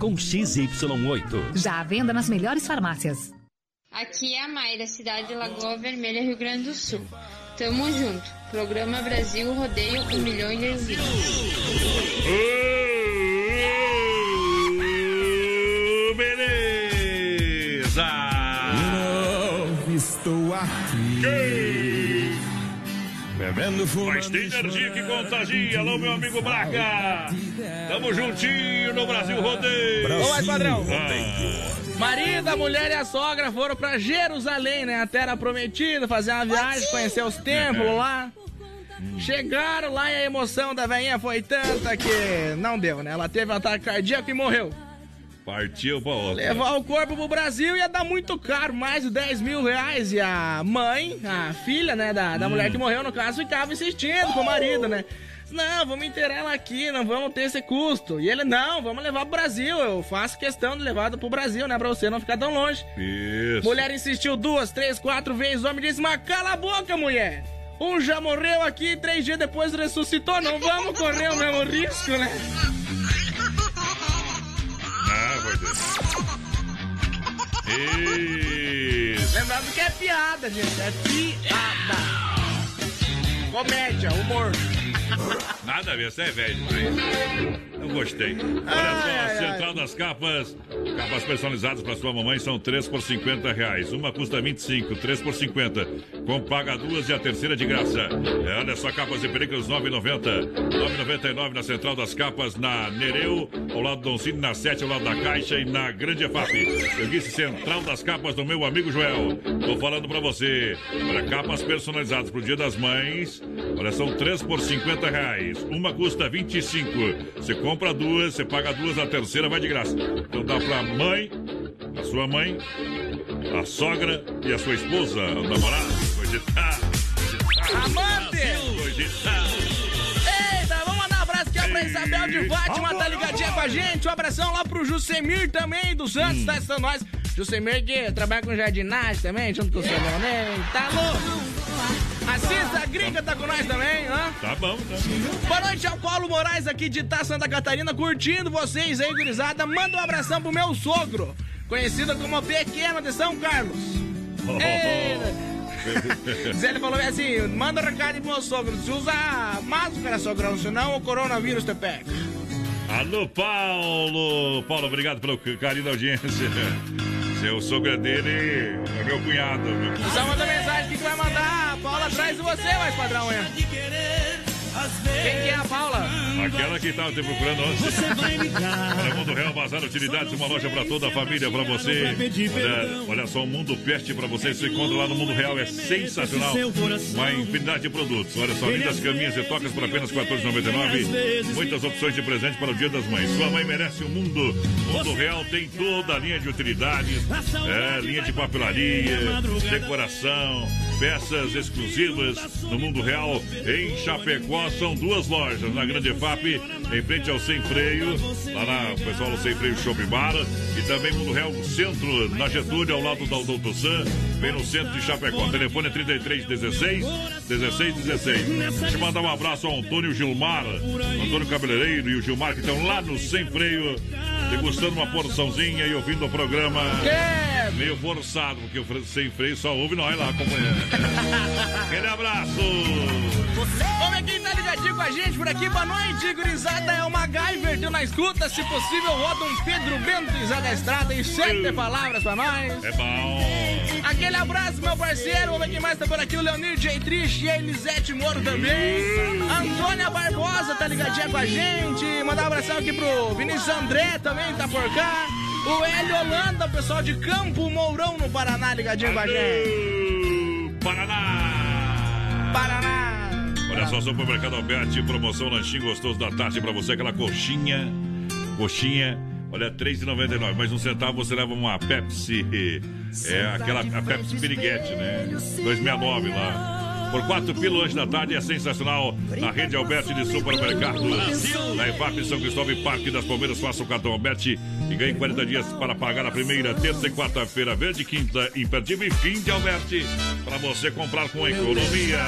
Speaker 14: com XY8.
Speaker 15: Já à venda nas melhores farmácias.
Speaker 30: Aqui é a Mayra, cidade de Lagoa Vermelha, Rio Grande do Sul. Tamo junto. Programa Brasil Rodeio um milhão de ouvintes.
Speaker 3: Beleza!
Speaker 10: estou aqui. Bebendo
Speaker 3: Mas tem energia que contagia. Alô, meu amigo Braga. Tamo juntinho no Brasil Rodeio.
Speaker 6: Ô, mais padrão.
Speaker 3: Ah.
Speaker 6: Marido, a mulher e a sogra foram pra Jerusalém, né? A terra prometida, fazer uma viagem, conhecer os templos lá. Chegaram lá e a emoção da velhinha foi tanta que não deu, né? Ela teve um ataque cardíaco e morreu.
Speaker 3: Partiu pra outra.
Speaker 6: Levar o corpo pro Brasil ia dar muito caro, mais de 10 mil reais. E a mãe, a filha, né, da, da mulher que morreu, no caso, ficava insistindo com o marido, né? Não, vamos enterrar ela aqui, não vamos ter esse custo. E ele, não, vamos levar pro Brasil. Eu faço questão de levar pro Brasil, né? Pra você não ficar tão longe.
Speaker 3: Isso.
Speaker 6: Mulher insistiu duas, três, quatro vezes. O homem disse, mas cala a boca, mulher. Um já morreu aqui, três dias depois ressuscitou. Não vamos correr o mesmo risco, né?
Speaker 3: Ah, meu Deus. Isso.
Speaker 6: Lembrando que é piada, gente. É piada. Comédia, humor.
Speaker 3: Nada a ver, você é velho demais. Não gostei. Olha só, a Central das Capas. Capas personalizadas para sua mamãe são 3 por 50 reais. Uma custa 25, 3 por 50. Com paga duas e a terceira de graça. É, olha só, capas e películas 9,90. 9,99 na Central das Capas, na Nereu, ao lado do Don Cine, na 7, ao lado da Caixa e na Grande EFAP. Eu disse Central das Capas do meu amigo Joel. Tô falando para você. Olha, capas personalizadas pro Dia das Mães. Olha, são 3 por 50 reais. Uma custa 25. Você compra duas, você paga duas, a terceira vai de graça. Então dá pra mãe, a sua mãe, a sogra e a sua esposa, o namorado, cogitar.
Speaker 6: Amante!
Speaker 3: Cogitar.
Speaker 6: Eita, vamos mandar um abraço aqui ó, pra Isabel de Fátima, tá ligadinha com a gente. Um abração lá pro Jusemir também, do Santos, tá assistindo nós. Jusemir que trabalha com jardinagem também, junto com o seu Leonel. Tá louco? A Cisa Gringa tá com nós também, hã?
Speaker 3: Tá bom, tá.
Speaker 6: Boa noite ao Paulo Moraes aqui de Itá, Santa Catarina, curtindo vocês aí, gurizada. Manda um abração pro meu sogro, conhecido como Pequeno de São Carlos. Ei, Zé, ele falou assim, manda um recado pro meu sogro, se usa máscara, sogrão, senão o coronavírus te pega.
Speaker 3: Alô, Paulo! Paulo, obrigado pelo carinho da audiência. Seu sogro é dele, é meu cunhado. Meu
Speaker 6: Só manda mensagem que vai mandar a Paula atrás de você, mais padrão, é. Quem que é a Paula?
Speaker 3: Aquela que estava te procurando antes.
Speaker 21: Você vai ligar.
Speaker 3: Olha, Mundo Real Bazar Utilidades, uma loja para toda a família, para você. Olha, olha só, o Mundo Peste para você. Se encontra lá no Mundo Real, é sensacional. Uma infinidade de produtos. Olha só, lindas caminhas e tocas por apenas R$ 14,99. Muitas opções de presente para o Dia das Mães. Sua mãe merece o mundo. Mundo Real tem toda a linha de utilidades, é, linha de papelaria, decoração, peças exclusivas no Mundo Real. Em Chapecó são duas lojas, na Grande Em frente ao Sem Freio, lá na pessoal do Sem Freio Shopping Bar, e também Mundo Real Centro, na Getúlio, ao lado da Doutor Sam, bem no centro de Chapecó. Telefone é 3316 1616. Deixa eu mandar um abraço ao Antônio Gilmar, Antônio Cabeleireiro e o Gilmar, que estão lá no Sem Freio, degustando uma porçãozinha e ouvindo o programa.
Speaker 6: Que?
Speaker 3: Meio forçado, porque o Sem Freio só ouve nós lá, companheiro. Aquele abraço!
Speaker 6: Vamos ver quem tá ligadinho com a gente por aqui. Boa noite, gurizada. É o MacGyver, deu na escuta. Se possível, roda um Pedro Bento Zé da Estrada e sete palavras pra nós.
Speaker 3: É bom.
Speaker 6: Aquele abraço, meu parceiro. Vamos ver quem mais tá por aqui. O Leonir J. Triste e a Elisete Moro também. Antônia Barbosa tá ligadinha com a gente. Mandar um abração aqui pro Vinícius André também tá por cá. O Hélio Holanda, pessoal de Campo Mourão no Paraná ligadinho com a gente.
Speaker 3: Paraná!
Speaker 6: Paraná!
Speaker 3: Olha só, Supermercado Alberti, promoção lanchinho gostoso da tarde pra você, aquela coxinha, coxinha, olha, R$ 3,99, mais um centavo você leva uma Pepsi, é aquela a Pepsi Piriguete, né, 269 lá. Por quatro pila hoje da tarde é sensacional na rede Alberti de supermercados. Na EFAP São Cristóvão e Parque das Palmeiras, faça o cartão Alberti e ganhe 40 dias para pagar a primeira, terça e quarta-feira verde, quinta imperdível e fim de Alberti para você comprar com economia.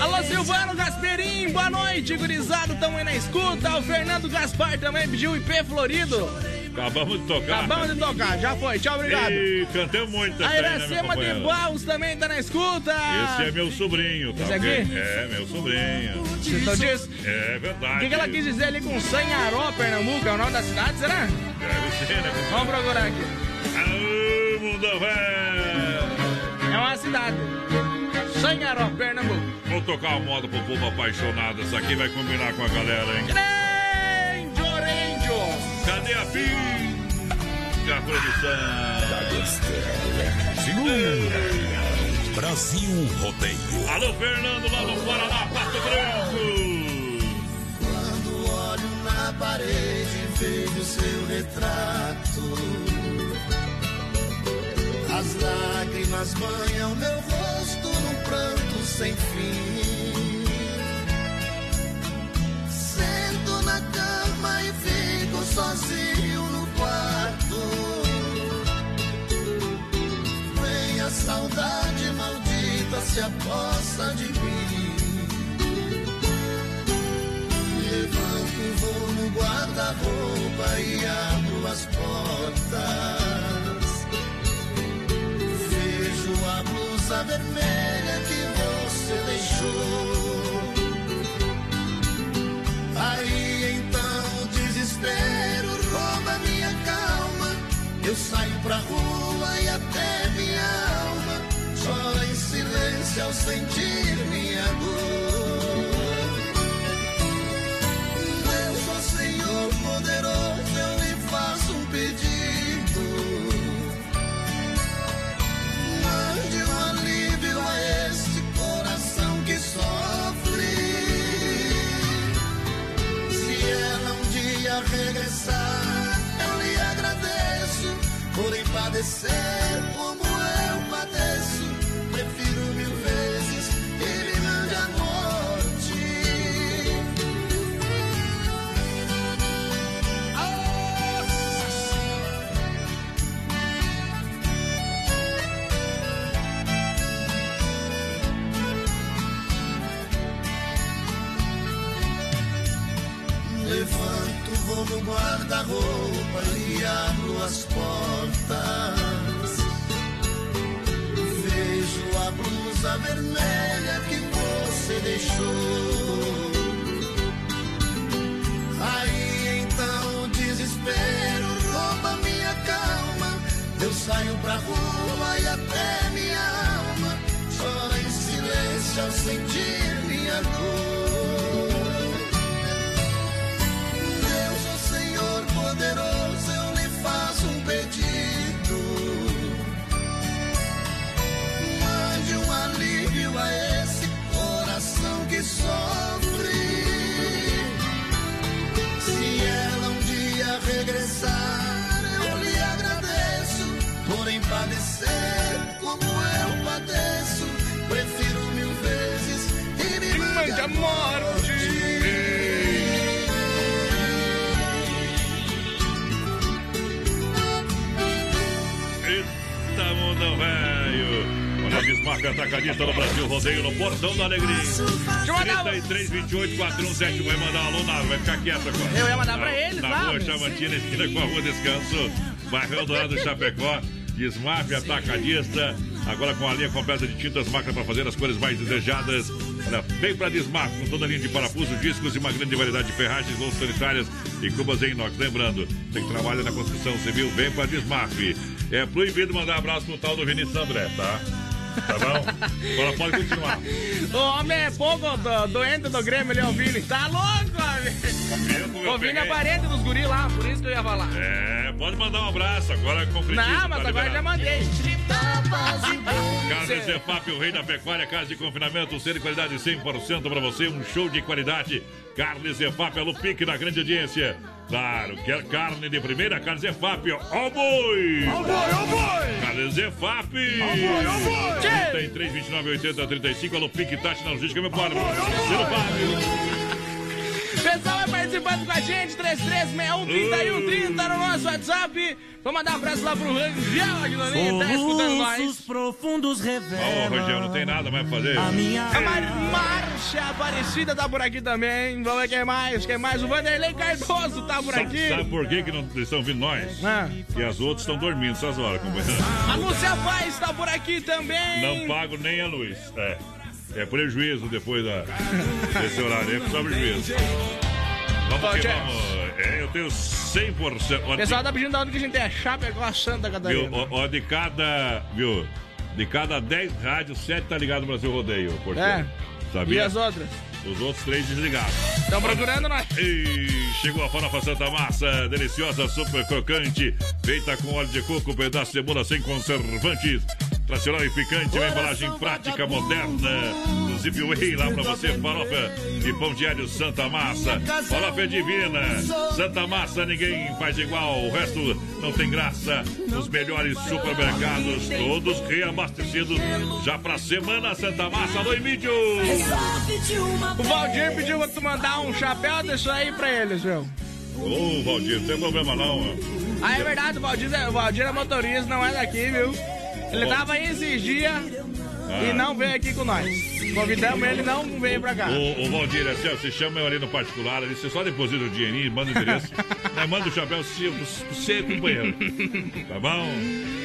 Speaker 6: Alô, Silvano Gasperim, boa noite, gurizado, tamo aí na escuta. O Fernando Gaspar também pediu IP Florido.
Speaker 3: Acabamos de tocar.
Speaker 6: Acabamos de tocar, já foi, tchau, obrigado.
Speaker 3: E cantei muito
Speaker 6: A
Speaker 3: também, né, meu
Speaker 6: Iracema de
Speaker 3: companheiro?
Speaker 6: Baus também tá na escuta.
Speaker 3: Esse é meu sobrinho, tá
Speaker 6: Esse aqui?
Speaker 3: É, meu sobrinho.
Speaker 6: Você então diz?
Speaker 3: É
Speaker 6: O
Speaker 3: verdade.
Speaker 6: que, que ela quis dizer ali com Sanharó, Pernambuco? É o nome da cidade, será?
Speaker 3: Deve ser, né?
Speaker 6: Vamos procurar aqui.
Speaker 3: Aô, mundo velho!
Speaker 6: É uma cidade. Sanharó, Pernambuco.
Speaker 3: Vou tocar uma moda pro povo apaixonado. Essa aqui vai combinar com a galera, hein?
Speaker 6: Angel, Angel.
Speaker 3: Cadê a pinga, produção?
Speaker 2: Tá gostando, Segura! Brasil Rodeio.
Speaker 3: Alô, Fernando, lá no Paraná, Pato Branco.
Speaker 21: Quando olho na parede, vejo seu retrato. As lágrimas banham meu rosto num pranto sem fim. Sento na cama e fico sozinho no quarto. Vem a saudade maldita se aposta de mim. Levanto, vou no guarda-roupa e abro as portas. Vejo a blusa vermelha que você deixou. Aí então desespero. Eu saio pra rua e até minha alma chora em silêncio ao sentir minha dor.
Speaker 3: Rodeio no Portão da Alegria. 33, 28, 4171. Vai mandar um alô, na, vai ficar quieto agora.
Speaker 6: Eu ia mandar
Speaker 3: na,
Speaker 6: pra eles
Speaker 3: na rua Chavantina, esquina com a rua Descanso, bairro Eldorado do Chapecó. Desmarque Atacadista. Agora com a linha completa de tintas, máquina para fazer as cores mais desejadas. Olha, vem para Desmarque com toda a linha de parafuso, discos e uma grande variedade de ferragens, louças sanitárias e cubas em inox. Lembrando, você que trabalha na construção civil, vem para Desmarque. É proibido mandar abraço pro tal do Vinícius André, tá? Tá bom? Agora pode continuar.
Speaker 6: O homem é pouco do, doente do Grêmio, ele é o Vini. Tá louco, amigo? O Vini é parente dos guri lá, por isso que eu ia falar.
Speaker 3: É, pode mandar um abraço, agora concretiza.
Speaker 6: Não, mas
Speaker 3: tá
Speaker 6: agora
Speaker 3: liberado.
Speaker 6: já mandei.
Speaker 3: Carne Zefap, o rei da pecuária, casa de confinamento, ser de qualidade 100% para você, um show de qualidade. Carne Zefap, é Lupique na grande audiência. Claro, quer carne de primeira, Carne Zefap, ó o boi!
Speaker 17: Ó o boi, ó o boi!
Speaker 3: Carne Zefap!
Speaker 17: Ó o boi, ó o boi!
Speaker 3: 33, 29, 80, 35, a Lupique, Tati na logística, meu parceiro. Ciro Fábio.
Speaker 6: Pessoal vai participando com a gente, 3361 no nosso WhatsApp. Vou mandar um abraço lá pro Rangel aqui tá escutando nós.
Speaker 21: profundos
Speaker 3: Ó,
Speaker 21: revelam.
Speaker 3: Rangel, não tem nada mais pra fazer.
Speaker 21: A minha-
Speaker 6: A Mar Marcha Aparecida tá por aqui também. Vamos ver quem mais, quem mais. O Vanderlei Cardoso tá por
Speaker 3: Sabe,
Speaker 6: aqui.
Speaker 3: sabe por que, que não estão vindo nós?
Speaker 6: Ah.
Speaker 3: Que as outras estão dormindo essas horas, companheiro.
Speaker 6: A Lúcia Paz tá por aqui também.
Speaker 3: Não pago nem a luz. É. É prejuízo depois da, desse horário. É só prejuízo. Vamos que vamos. É, eu tenho 100%.
Speaker 6: O pessoal tá pedindo da onde que a gente é. Chapecó, Santa
Speaker 3: Viu,
Speaker 6: Catarina.
Speaker 3: ó, ó, de cada. Viu? De cada 10 rádios, 7 tá ligado no Brasil Rodeio.
Speaker 6: É.
Speaker 3: Sabia?
Speaker 6: E as outras?
Speaker 3: Os outros três desligados.
Speaker 6: Estão procurando nós.
Speaker 3: E chegou a farofa Santa Massa, deliciosa, super crocante, feita com óleo de coco, pedaço de cebola sem conservantes. Tradicional e picante, uma embalagem prática, moderna. Zip Way lá pra você, farofa e pão de alho Santa Massa. Farofa é divina. Santa Massa, ninguém faz igual. O resto não tem graça. Os melhores supermercados, todos reabastecidos. Já pra semana Santa Massa, alô Emílio.
Speaker 6: O Valdir pediu pra tu mandar um chapéu desse aí pra eles, viu?
Speaker 3: Ô, Valdir, não tem problema não.
Speaker 6: Ah, é verdade, o Valdir, é- o Valdir é motorista, não é daqui, viu? Ele tava aí esses dias e
Speaker 3: Ah.
Speaker 6: não veio aqui com nós. Convidamos ele, não veio pra cá.
Speaker 3: Ô, ô Valdir, assim, ó, você chama eu ali no particular, ali, você só deposita o dinheirinho, manda o endereço, né, manda o chapéu seu, você, companheiro. Tá bom?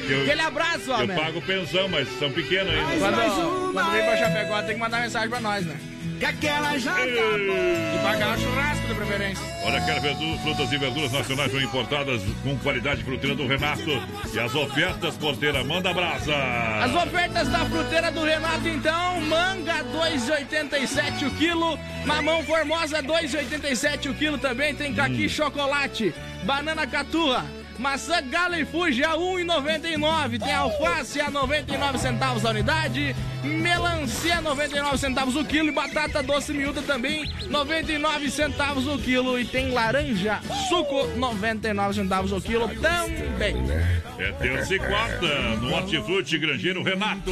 Speaker 3: Eu,
Speaker 6: Aquele abraço,
Speaker 3: eu
Speaker 6: homem.
Speaker 3: pago pensão, mas são pequenos ainda.
Speaker 6: Quando, quando vem pra Chapecó, tem que mandar mensagem pra nós, né?
Speaker 21: Que aquela já
Speaker 6: E pagar o churrasco de preferência.
Speaker 3: Olha, quero verduras, frutas e verduras nacionais ou importadas com qualidade fruteira do Renato. E as ofertas, porteira, manda brasa.
Speaker 6: As ofertas da fruteira do Renato, então, manga 2,87 o quilo, mamão formosa 2,87 o quilo também, tem caqui chocolate, banana caturra, maçã gala e fuji a 1,99, tem alface a 99 centavos a unidade, melancia 99 centavos o quilo e batata doce miúda também 99 centavos o quilo e tem laranja suco 99 centavos o quilo também.
Speaker 3: É terça e quarta, no Hortifruti Grangeiro Renato.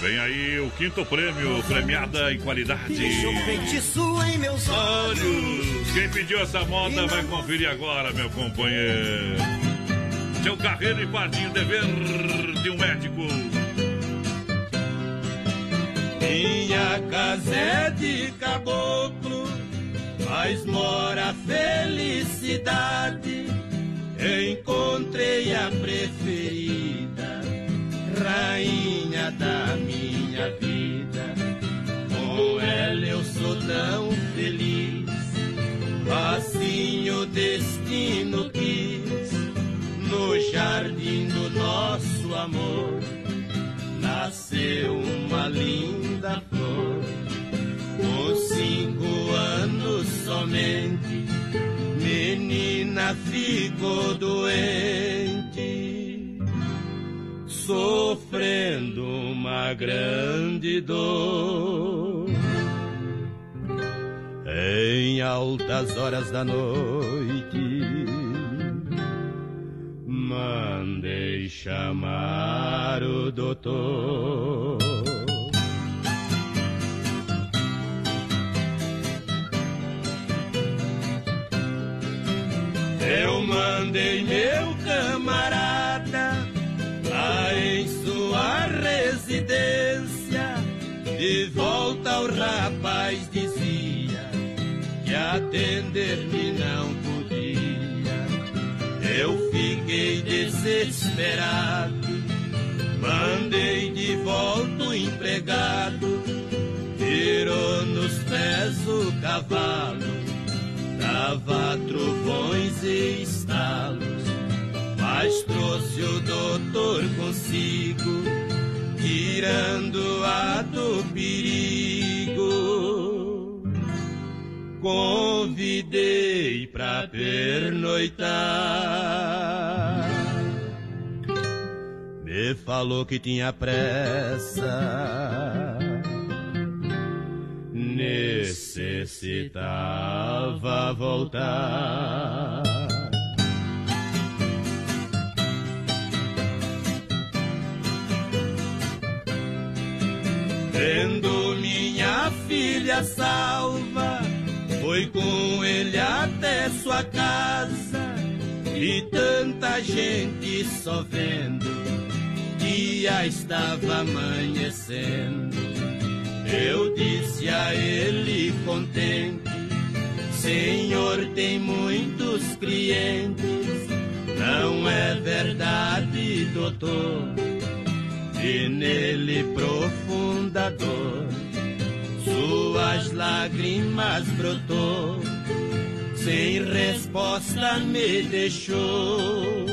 Speaker 3: Vem aí o quinto prêmio, premiada em qualidade.
Speaker 21: feitiço em meus
Speaker 3: olhos. Quem pediu essa moda vai conferir agora, meu companheiro. Seu carreiro e pardinho dever de um médico.
Speaker 17: Minha casa é de caboclo, mas mora a felicidade. Encontrei a preferida, rainha da minha vida. Com ela eu sou tão feliz, assim o destino quis. No jardim do nosso amor nasceu uma linda flor. Com cinco anos somente, menina ficou doente, sofrendo uma grande dor. Em altas horas da noite, mandei chamar o doutor. Eu mandei meu camarada de volta ao rapaz dizia que atender-me não podia. Eu fiquei desesperado, mandei de volta o empregado, tirou nos pés o cavalo, dava trovões e estalos, mas trouxe o doutor consigo, tirando a do perigo convidei pra pernoitar. Me falou que tinha pressa, necessitava voltar. Vendo minha filha salva foi com ele até sua casa e tanta gente só vendo já estava amanhecendo. Eu disse a ele contente, Senhor tem muitos clientes, não é verdade, doutor? E nele profunda dor suas lágrimas brotou, sem resposta me deixou.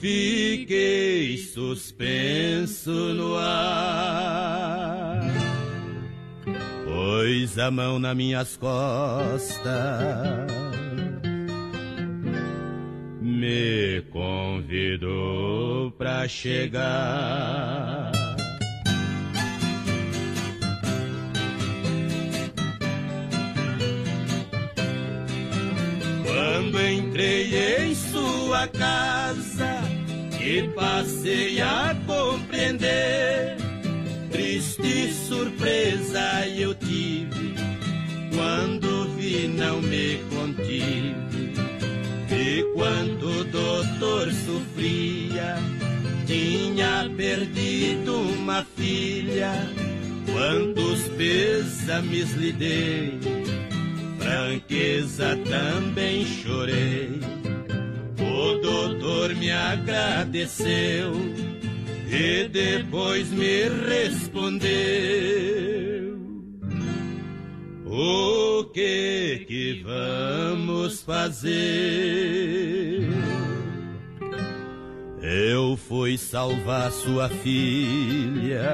Speaker 17: Fiquei suspenso no ar, pôs a mão nas minhas costas, me convidou pra chegar. Quando entrei em sua casa e passei a compreender, triste surpresa eu tive quando vi não me contive. E quando o doutor sofria, tinha perdido uma filha. Quantos pêsames lhe dei franqueza também chorei. O doutor me agradeceu e depois me respondeu: O que que vamos fazer? Eu fui salvar sua filha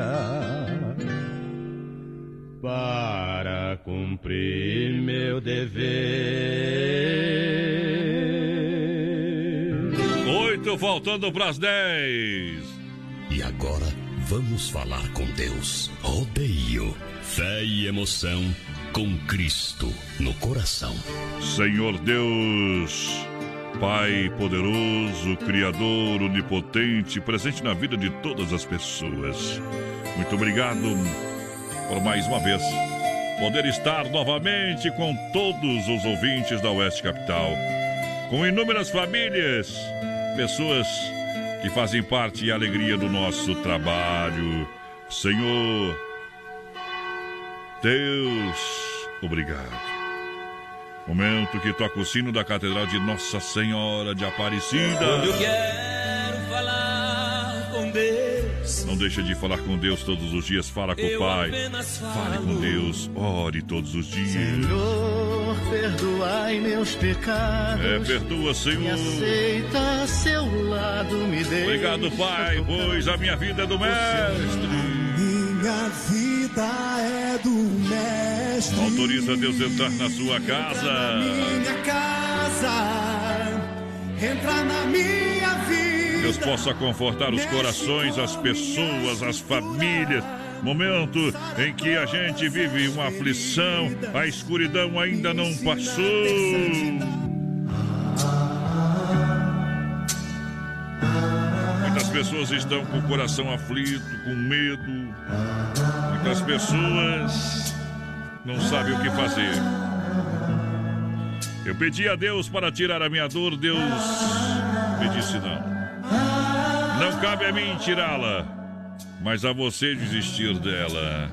Speaker 17: para cumprir meu dever.
Speaker 3: Oito faltando pras dez.
Speaker 22: E agora vamos falar com Deus. Rodeio, fé e emoção com Cristo no coração.
Speaker 3: Senhor Deus, Pai poderoso, Criador, onipotente, presente na vida de todas as pessoas. Muito obrigado por mais uma vez poder estar novamente com todos os ouvintes da Oeste Capital, com inúmeras famílias, pessoas que fazem parte e alegria do nosso trabalho. Senhor, Deus, obrigado. Momento que toca o sino da Catedral de Nossa Senhora de Aparecida.
Speaker 17: Quando eu quero falar com Deus,
Speaker 3: Não deixa de falar com Deus todos os dias. Fala com o Pai. Fale com. Deus. Ore todos os dias.
Speaker 24: Senhor, perdoai meus pecados.
Speaker 3: É, perdoa,
Speaker 24: Me
Speaker 3: Senhor.
Speaker 24: aceita a seu lado, me deixa.
Speaker 3: Obrigado, Pai, pois a minha vida é do Mestre.
Speaker 31: Minha vida é do mestre.
Speaker 3: Autoriza Deus entrar na sua casa.
Speaker 31: Minha casa, entra na minha vida.
Speaker 3: Deus possa confortar os corações, as pessoas, as famílias. Momento em que a gente vive uma aflição, a escuridão ainda não passou. Muitas pessoas estão com o coração aflito, com medo. Muitas pessoas não sabem o que fazer. Eu pedi a Deus para tirar a minha dor, Deus me disse não. Não cabe a mim tirá-la. mas a você desistir dela.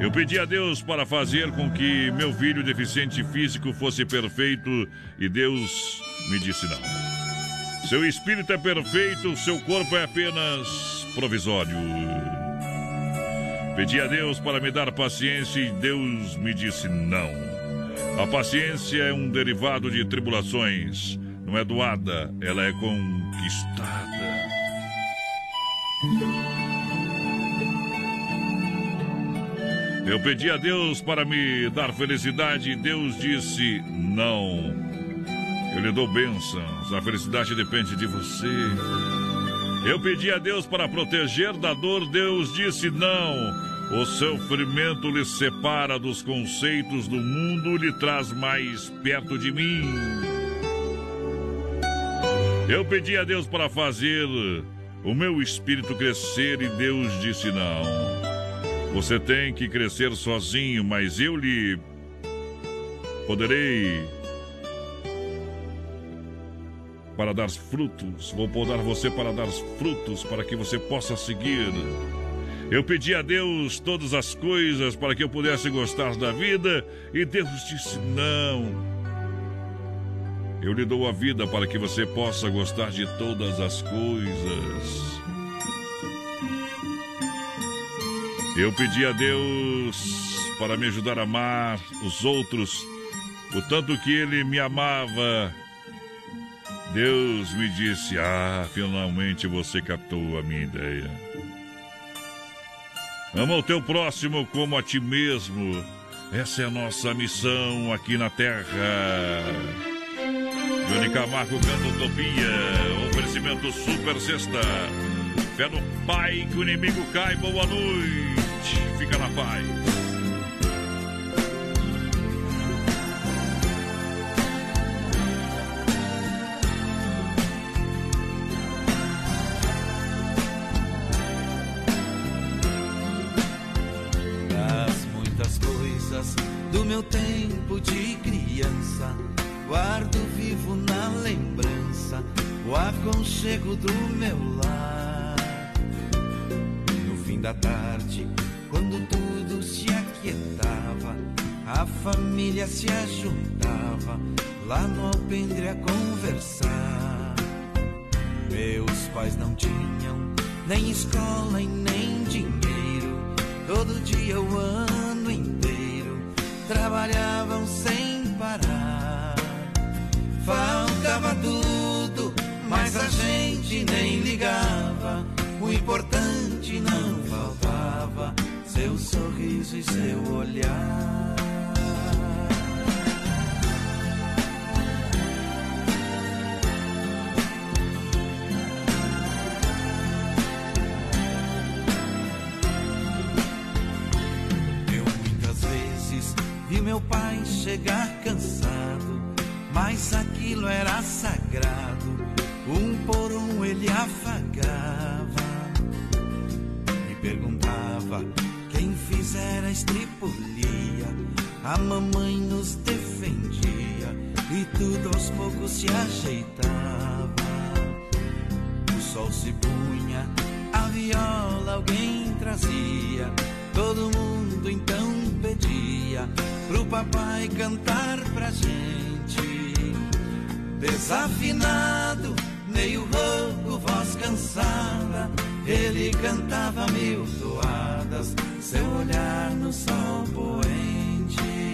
Speaker 3: Eu pedi a Deus para fazer com que meu filho deficiente físico fosse perfeito e Deus me disse não. Seu espírito é perfeito, seu corpo é apenas provisório. Pedi a Deus para me dar paciência e Deus me disse não. A paciência é um derivado de tribulações. Não é doada, ela é conquistada. Eu pedi a Deus para me dar felicidade e Deus disse não. Eu lhe dou bênçãos, a felicidade depende de você. Eu pedi a Deus para proteger da dor, Deus disse não. O sofrimento lhe separa dos conceitos do mundo, lhe traz mais perto de mim. Eu pedi a Deus para fazer o meu espírito crescer e Deus disse não. Você tem que crescer sozinho, mas eu lhe poderei para dar frutos. Vou podar você para dar frutos, para que você possa seguir. Eu pedi a Deus todas as coisas para que eu pudesse gostar da vida e Deus disse não. Eu lhe dou a vida para que você possa gostar de todas as coisas. Eu pedi a Deus para me ajudar a amar os outros, o tanto que Ele me amava. Deus me disse: Ah, finalmente você captou a minha ideia. Ama o teu próximo como a ti mesmo. Essa é a nossa missão aqui na Terra. Johnny Camargo canta Utopia. Oferecimento Super Sexta. Fé no Pai que o inimigo cai. Boa noite. Fica na paz.
Speaker 32: Meu tempo de criança, guardo vivo na lembrança o aconchego do meu lar. No fim da tarde, quando tudo se aquietava, a família se ajuntava lá no alpendre a conversar. Meus pais não tinham nem escola e nem dinheiro. Todo dia, o ano inteiro, trabalhavam sem parar. Faltava tudo, mas a gente nem ligava. O importante não faltava, seu sorriso e seu olhar. Meu pai chegar cansado, mas aquilo era sagrado. Um por um ele afagava, me perguntava quem fizera estripulia. A mamãe nos defendia e tudo aos poucos se ajeitava. O sol se punha, a viola alguém trazia. Todo mundo então pedia pro papai cantar pra gente. Desafinado, meio rouco, voz cansada, ele cantava mil toadas, seu olhar no sol poente.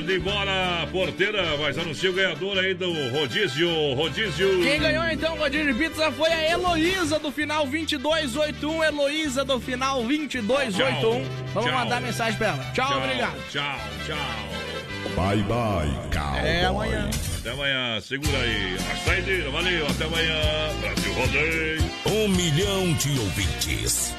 Speaker 3: Ir embora, porteira, mas anuncia o ganhador aí do rodízio, rodízio.
Speaker 6: Quem ganhou então o rodízio de pizza foi a Heloísa do final 2281, Heloísa do final 2281.
Speaker 3: Tchau,
Speaker 6: Vamos
Speaker 3: tchau.
Speaker 6: mandar mensagem pra ela. Tchau,
Speaker 3: Tchau,
Speaker 6: obrigado.
Speaker 3: Tchau, tchau.
Speaker 2: Bye, bye, cowboy.
Speaker 6: É amanhã.
Speaker 3: Até amanhã, segura aí. A saideira, valeu, até amanhã. Brasil Rodeio.
Speaker 2: Um milhão de ouvintes.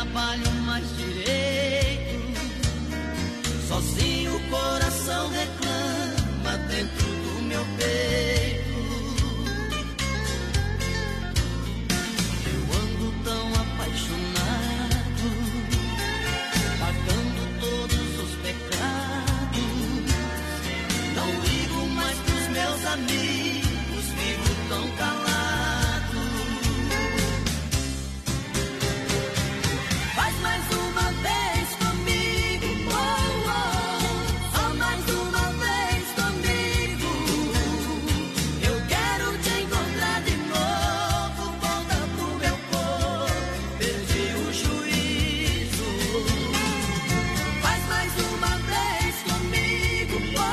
Speaker 24: Trabalho mais direito. Sozinho o coração reclama dentro do meu peito. Eu ando tão apaixonado, pagando todos os pecados. Não ligo mais pros meus amigos.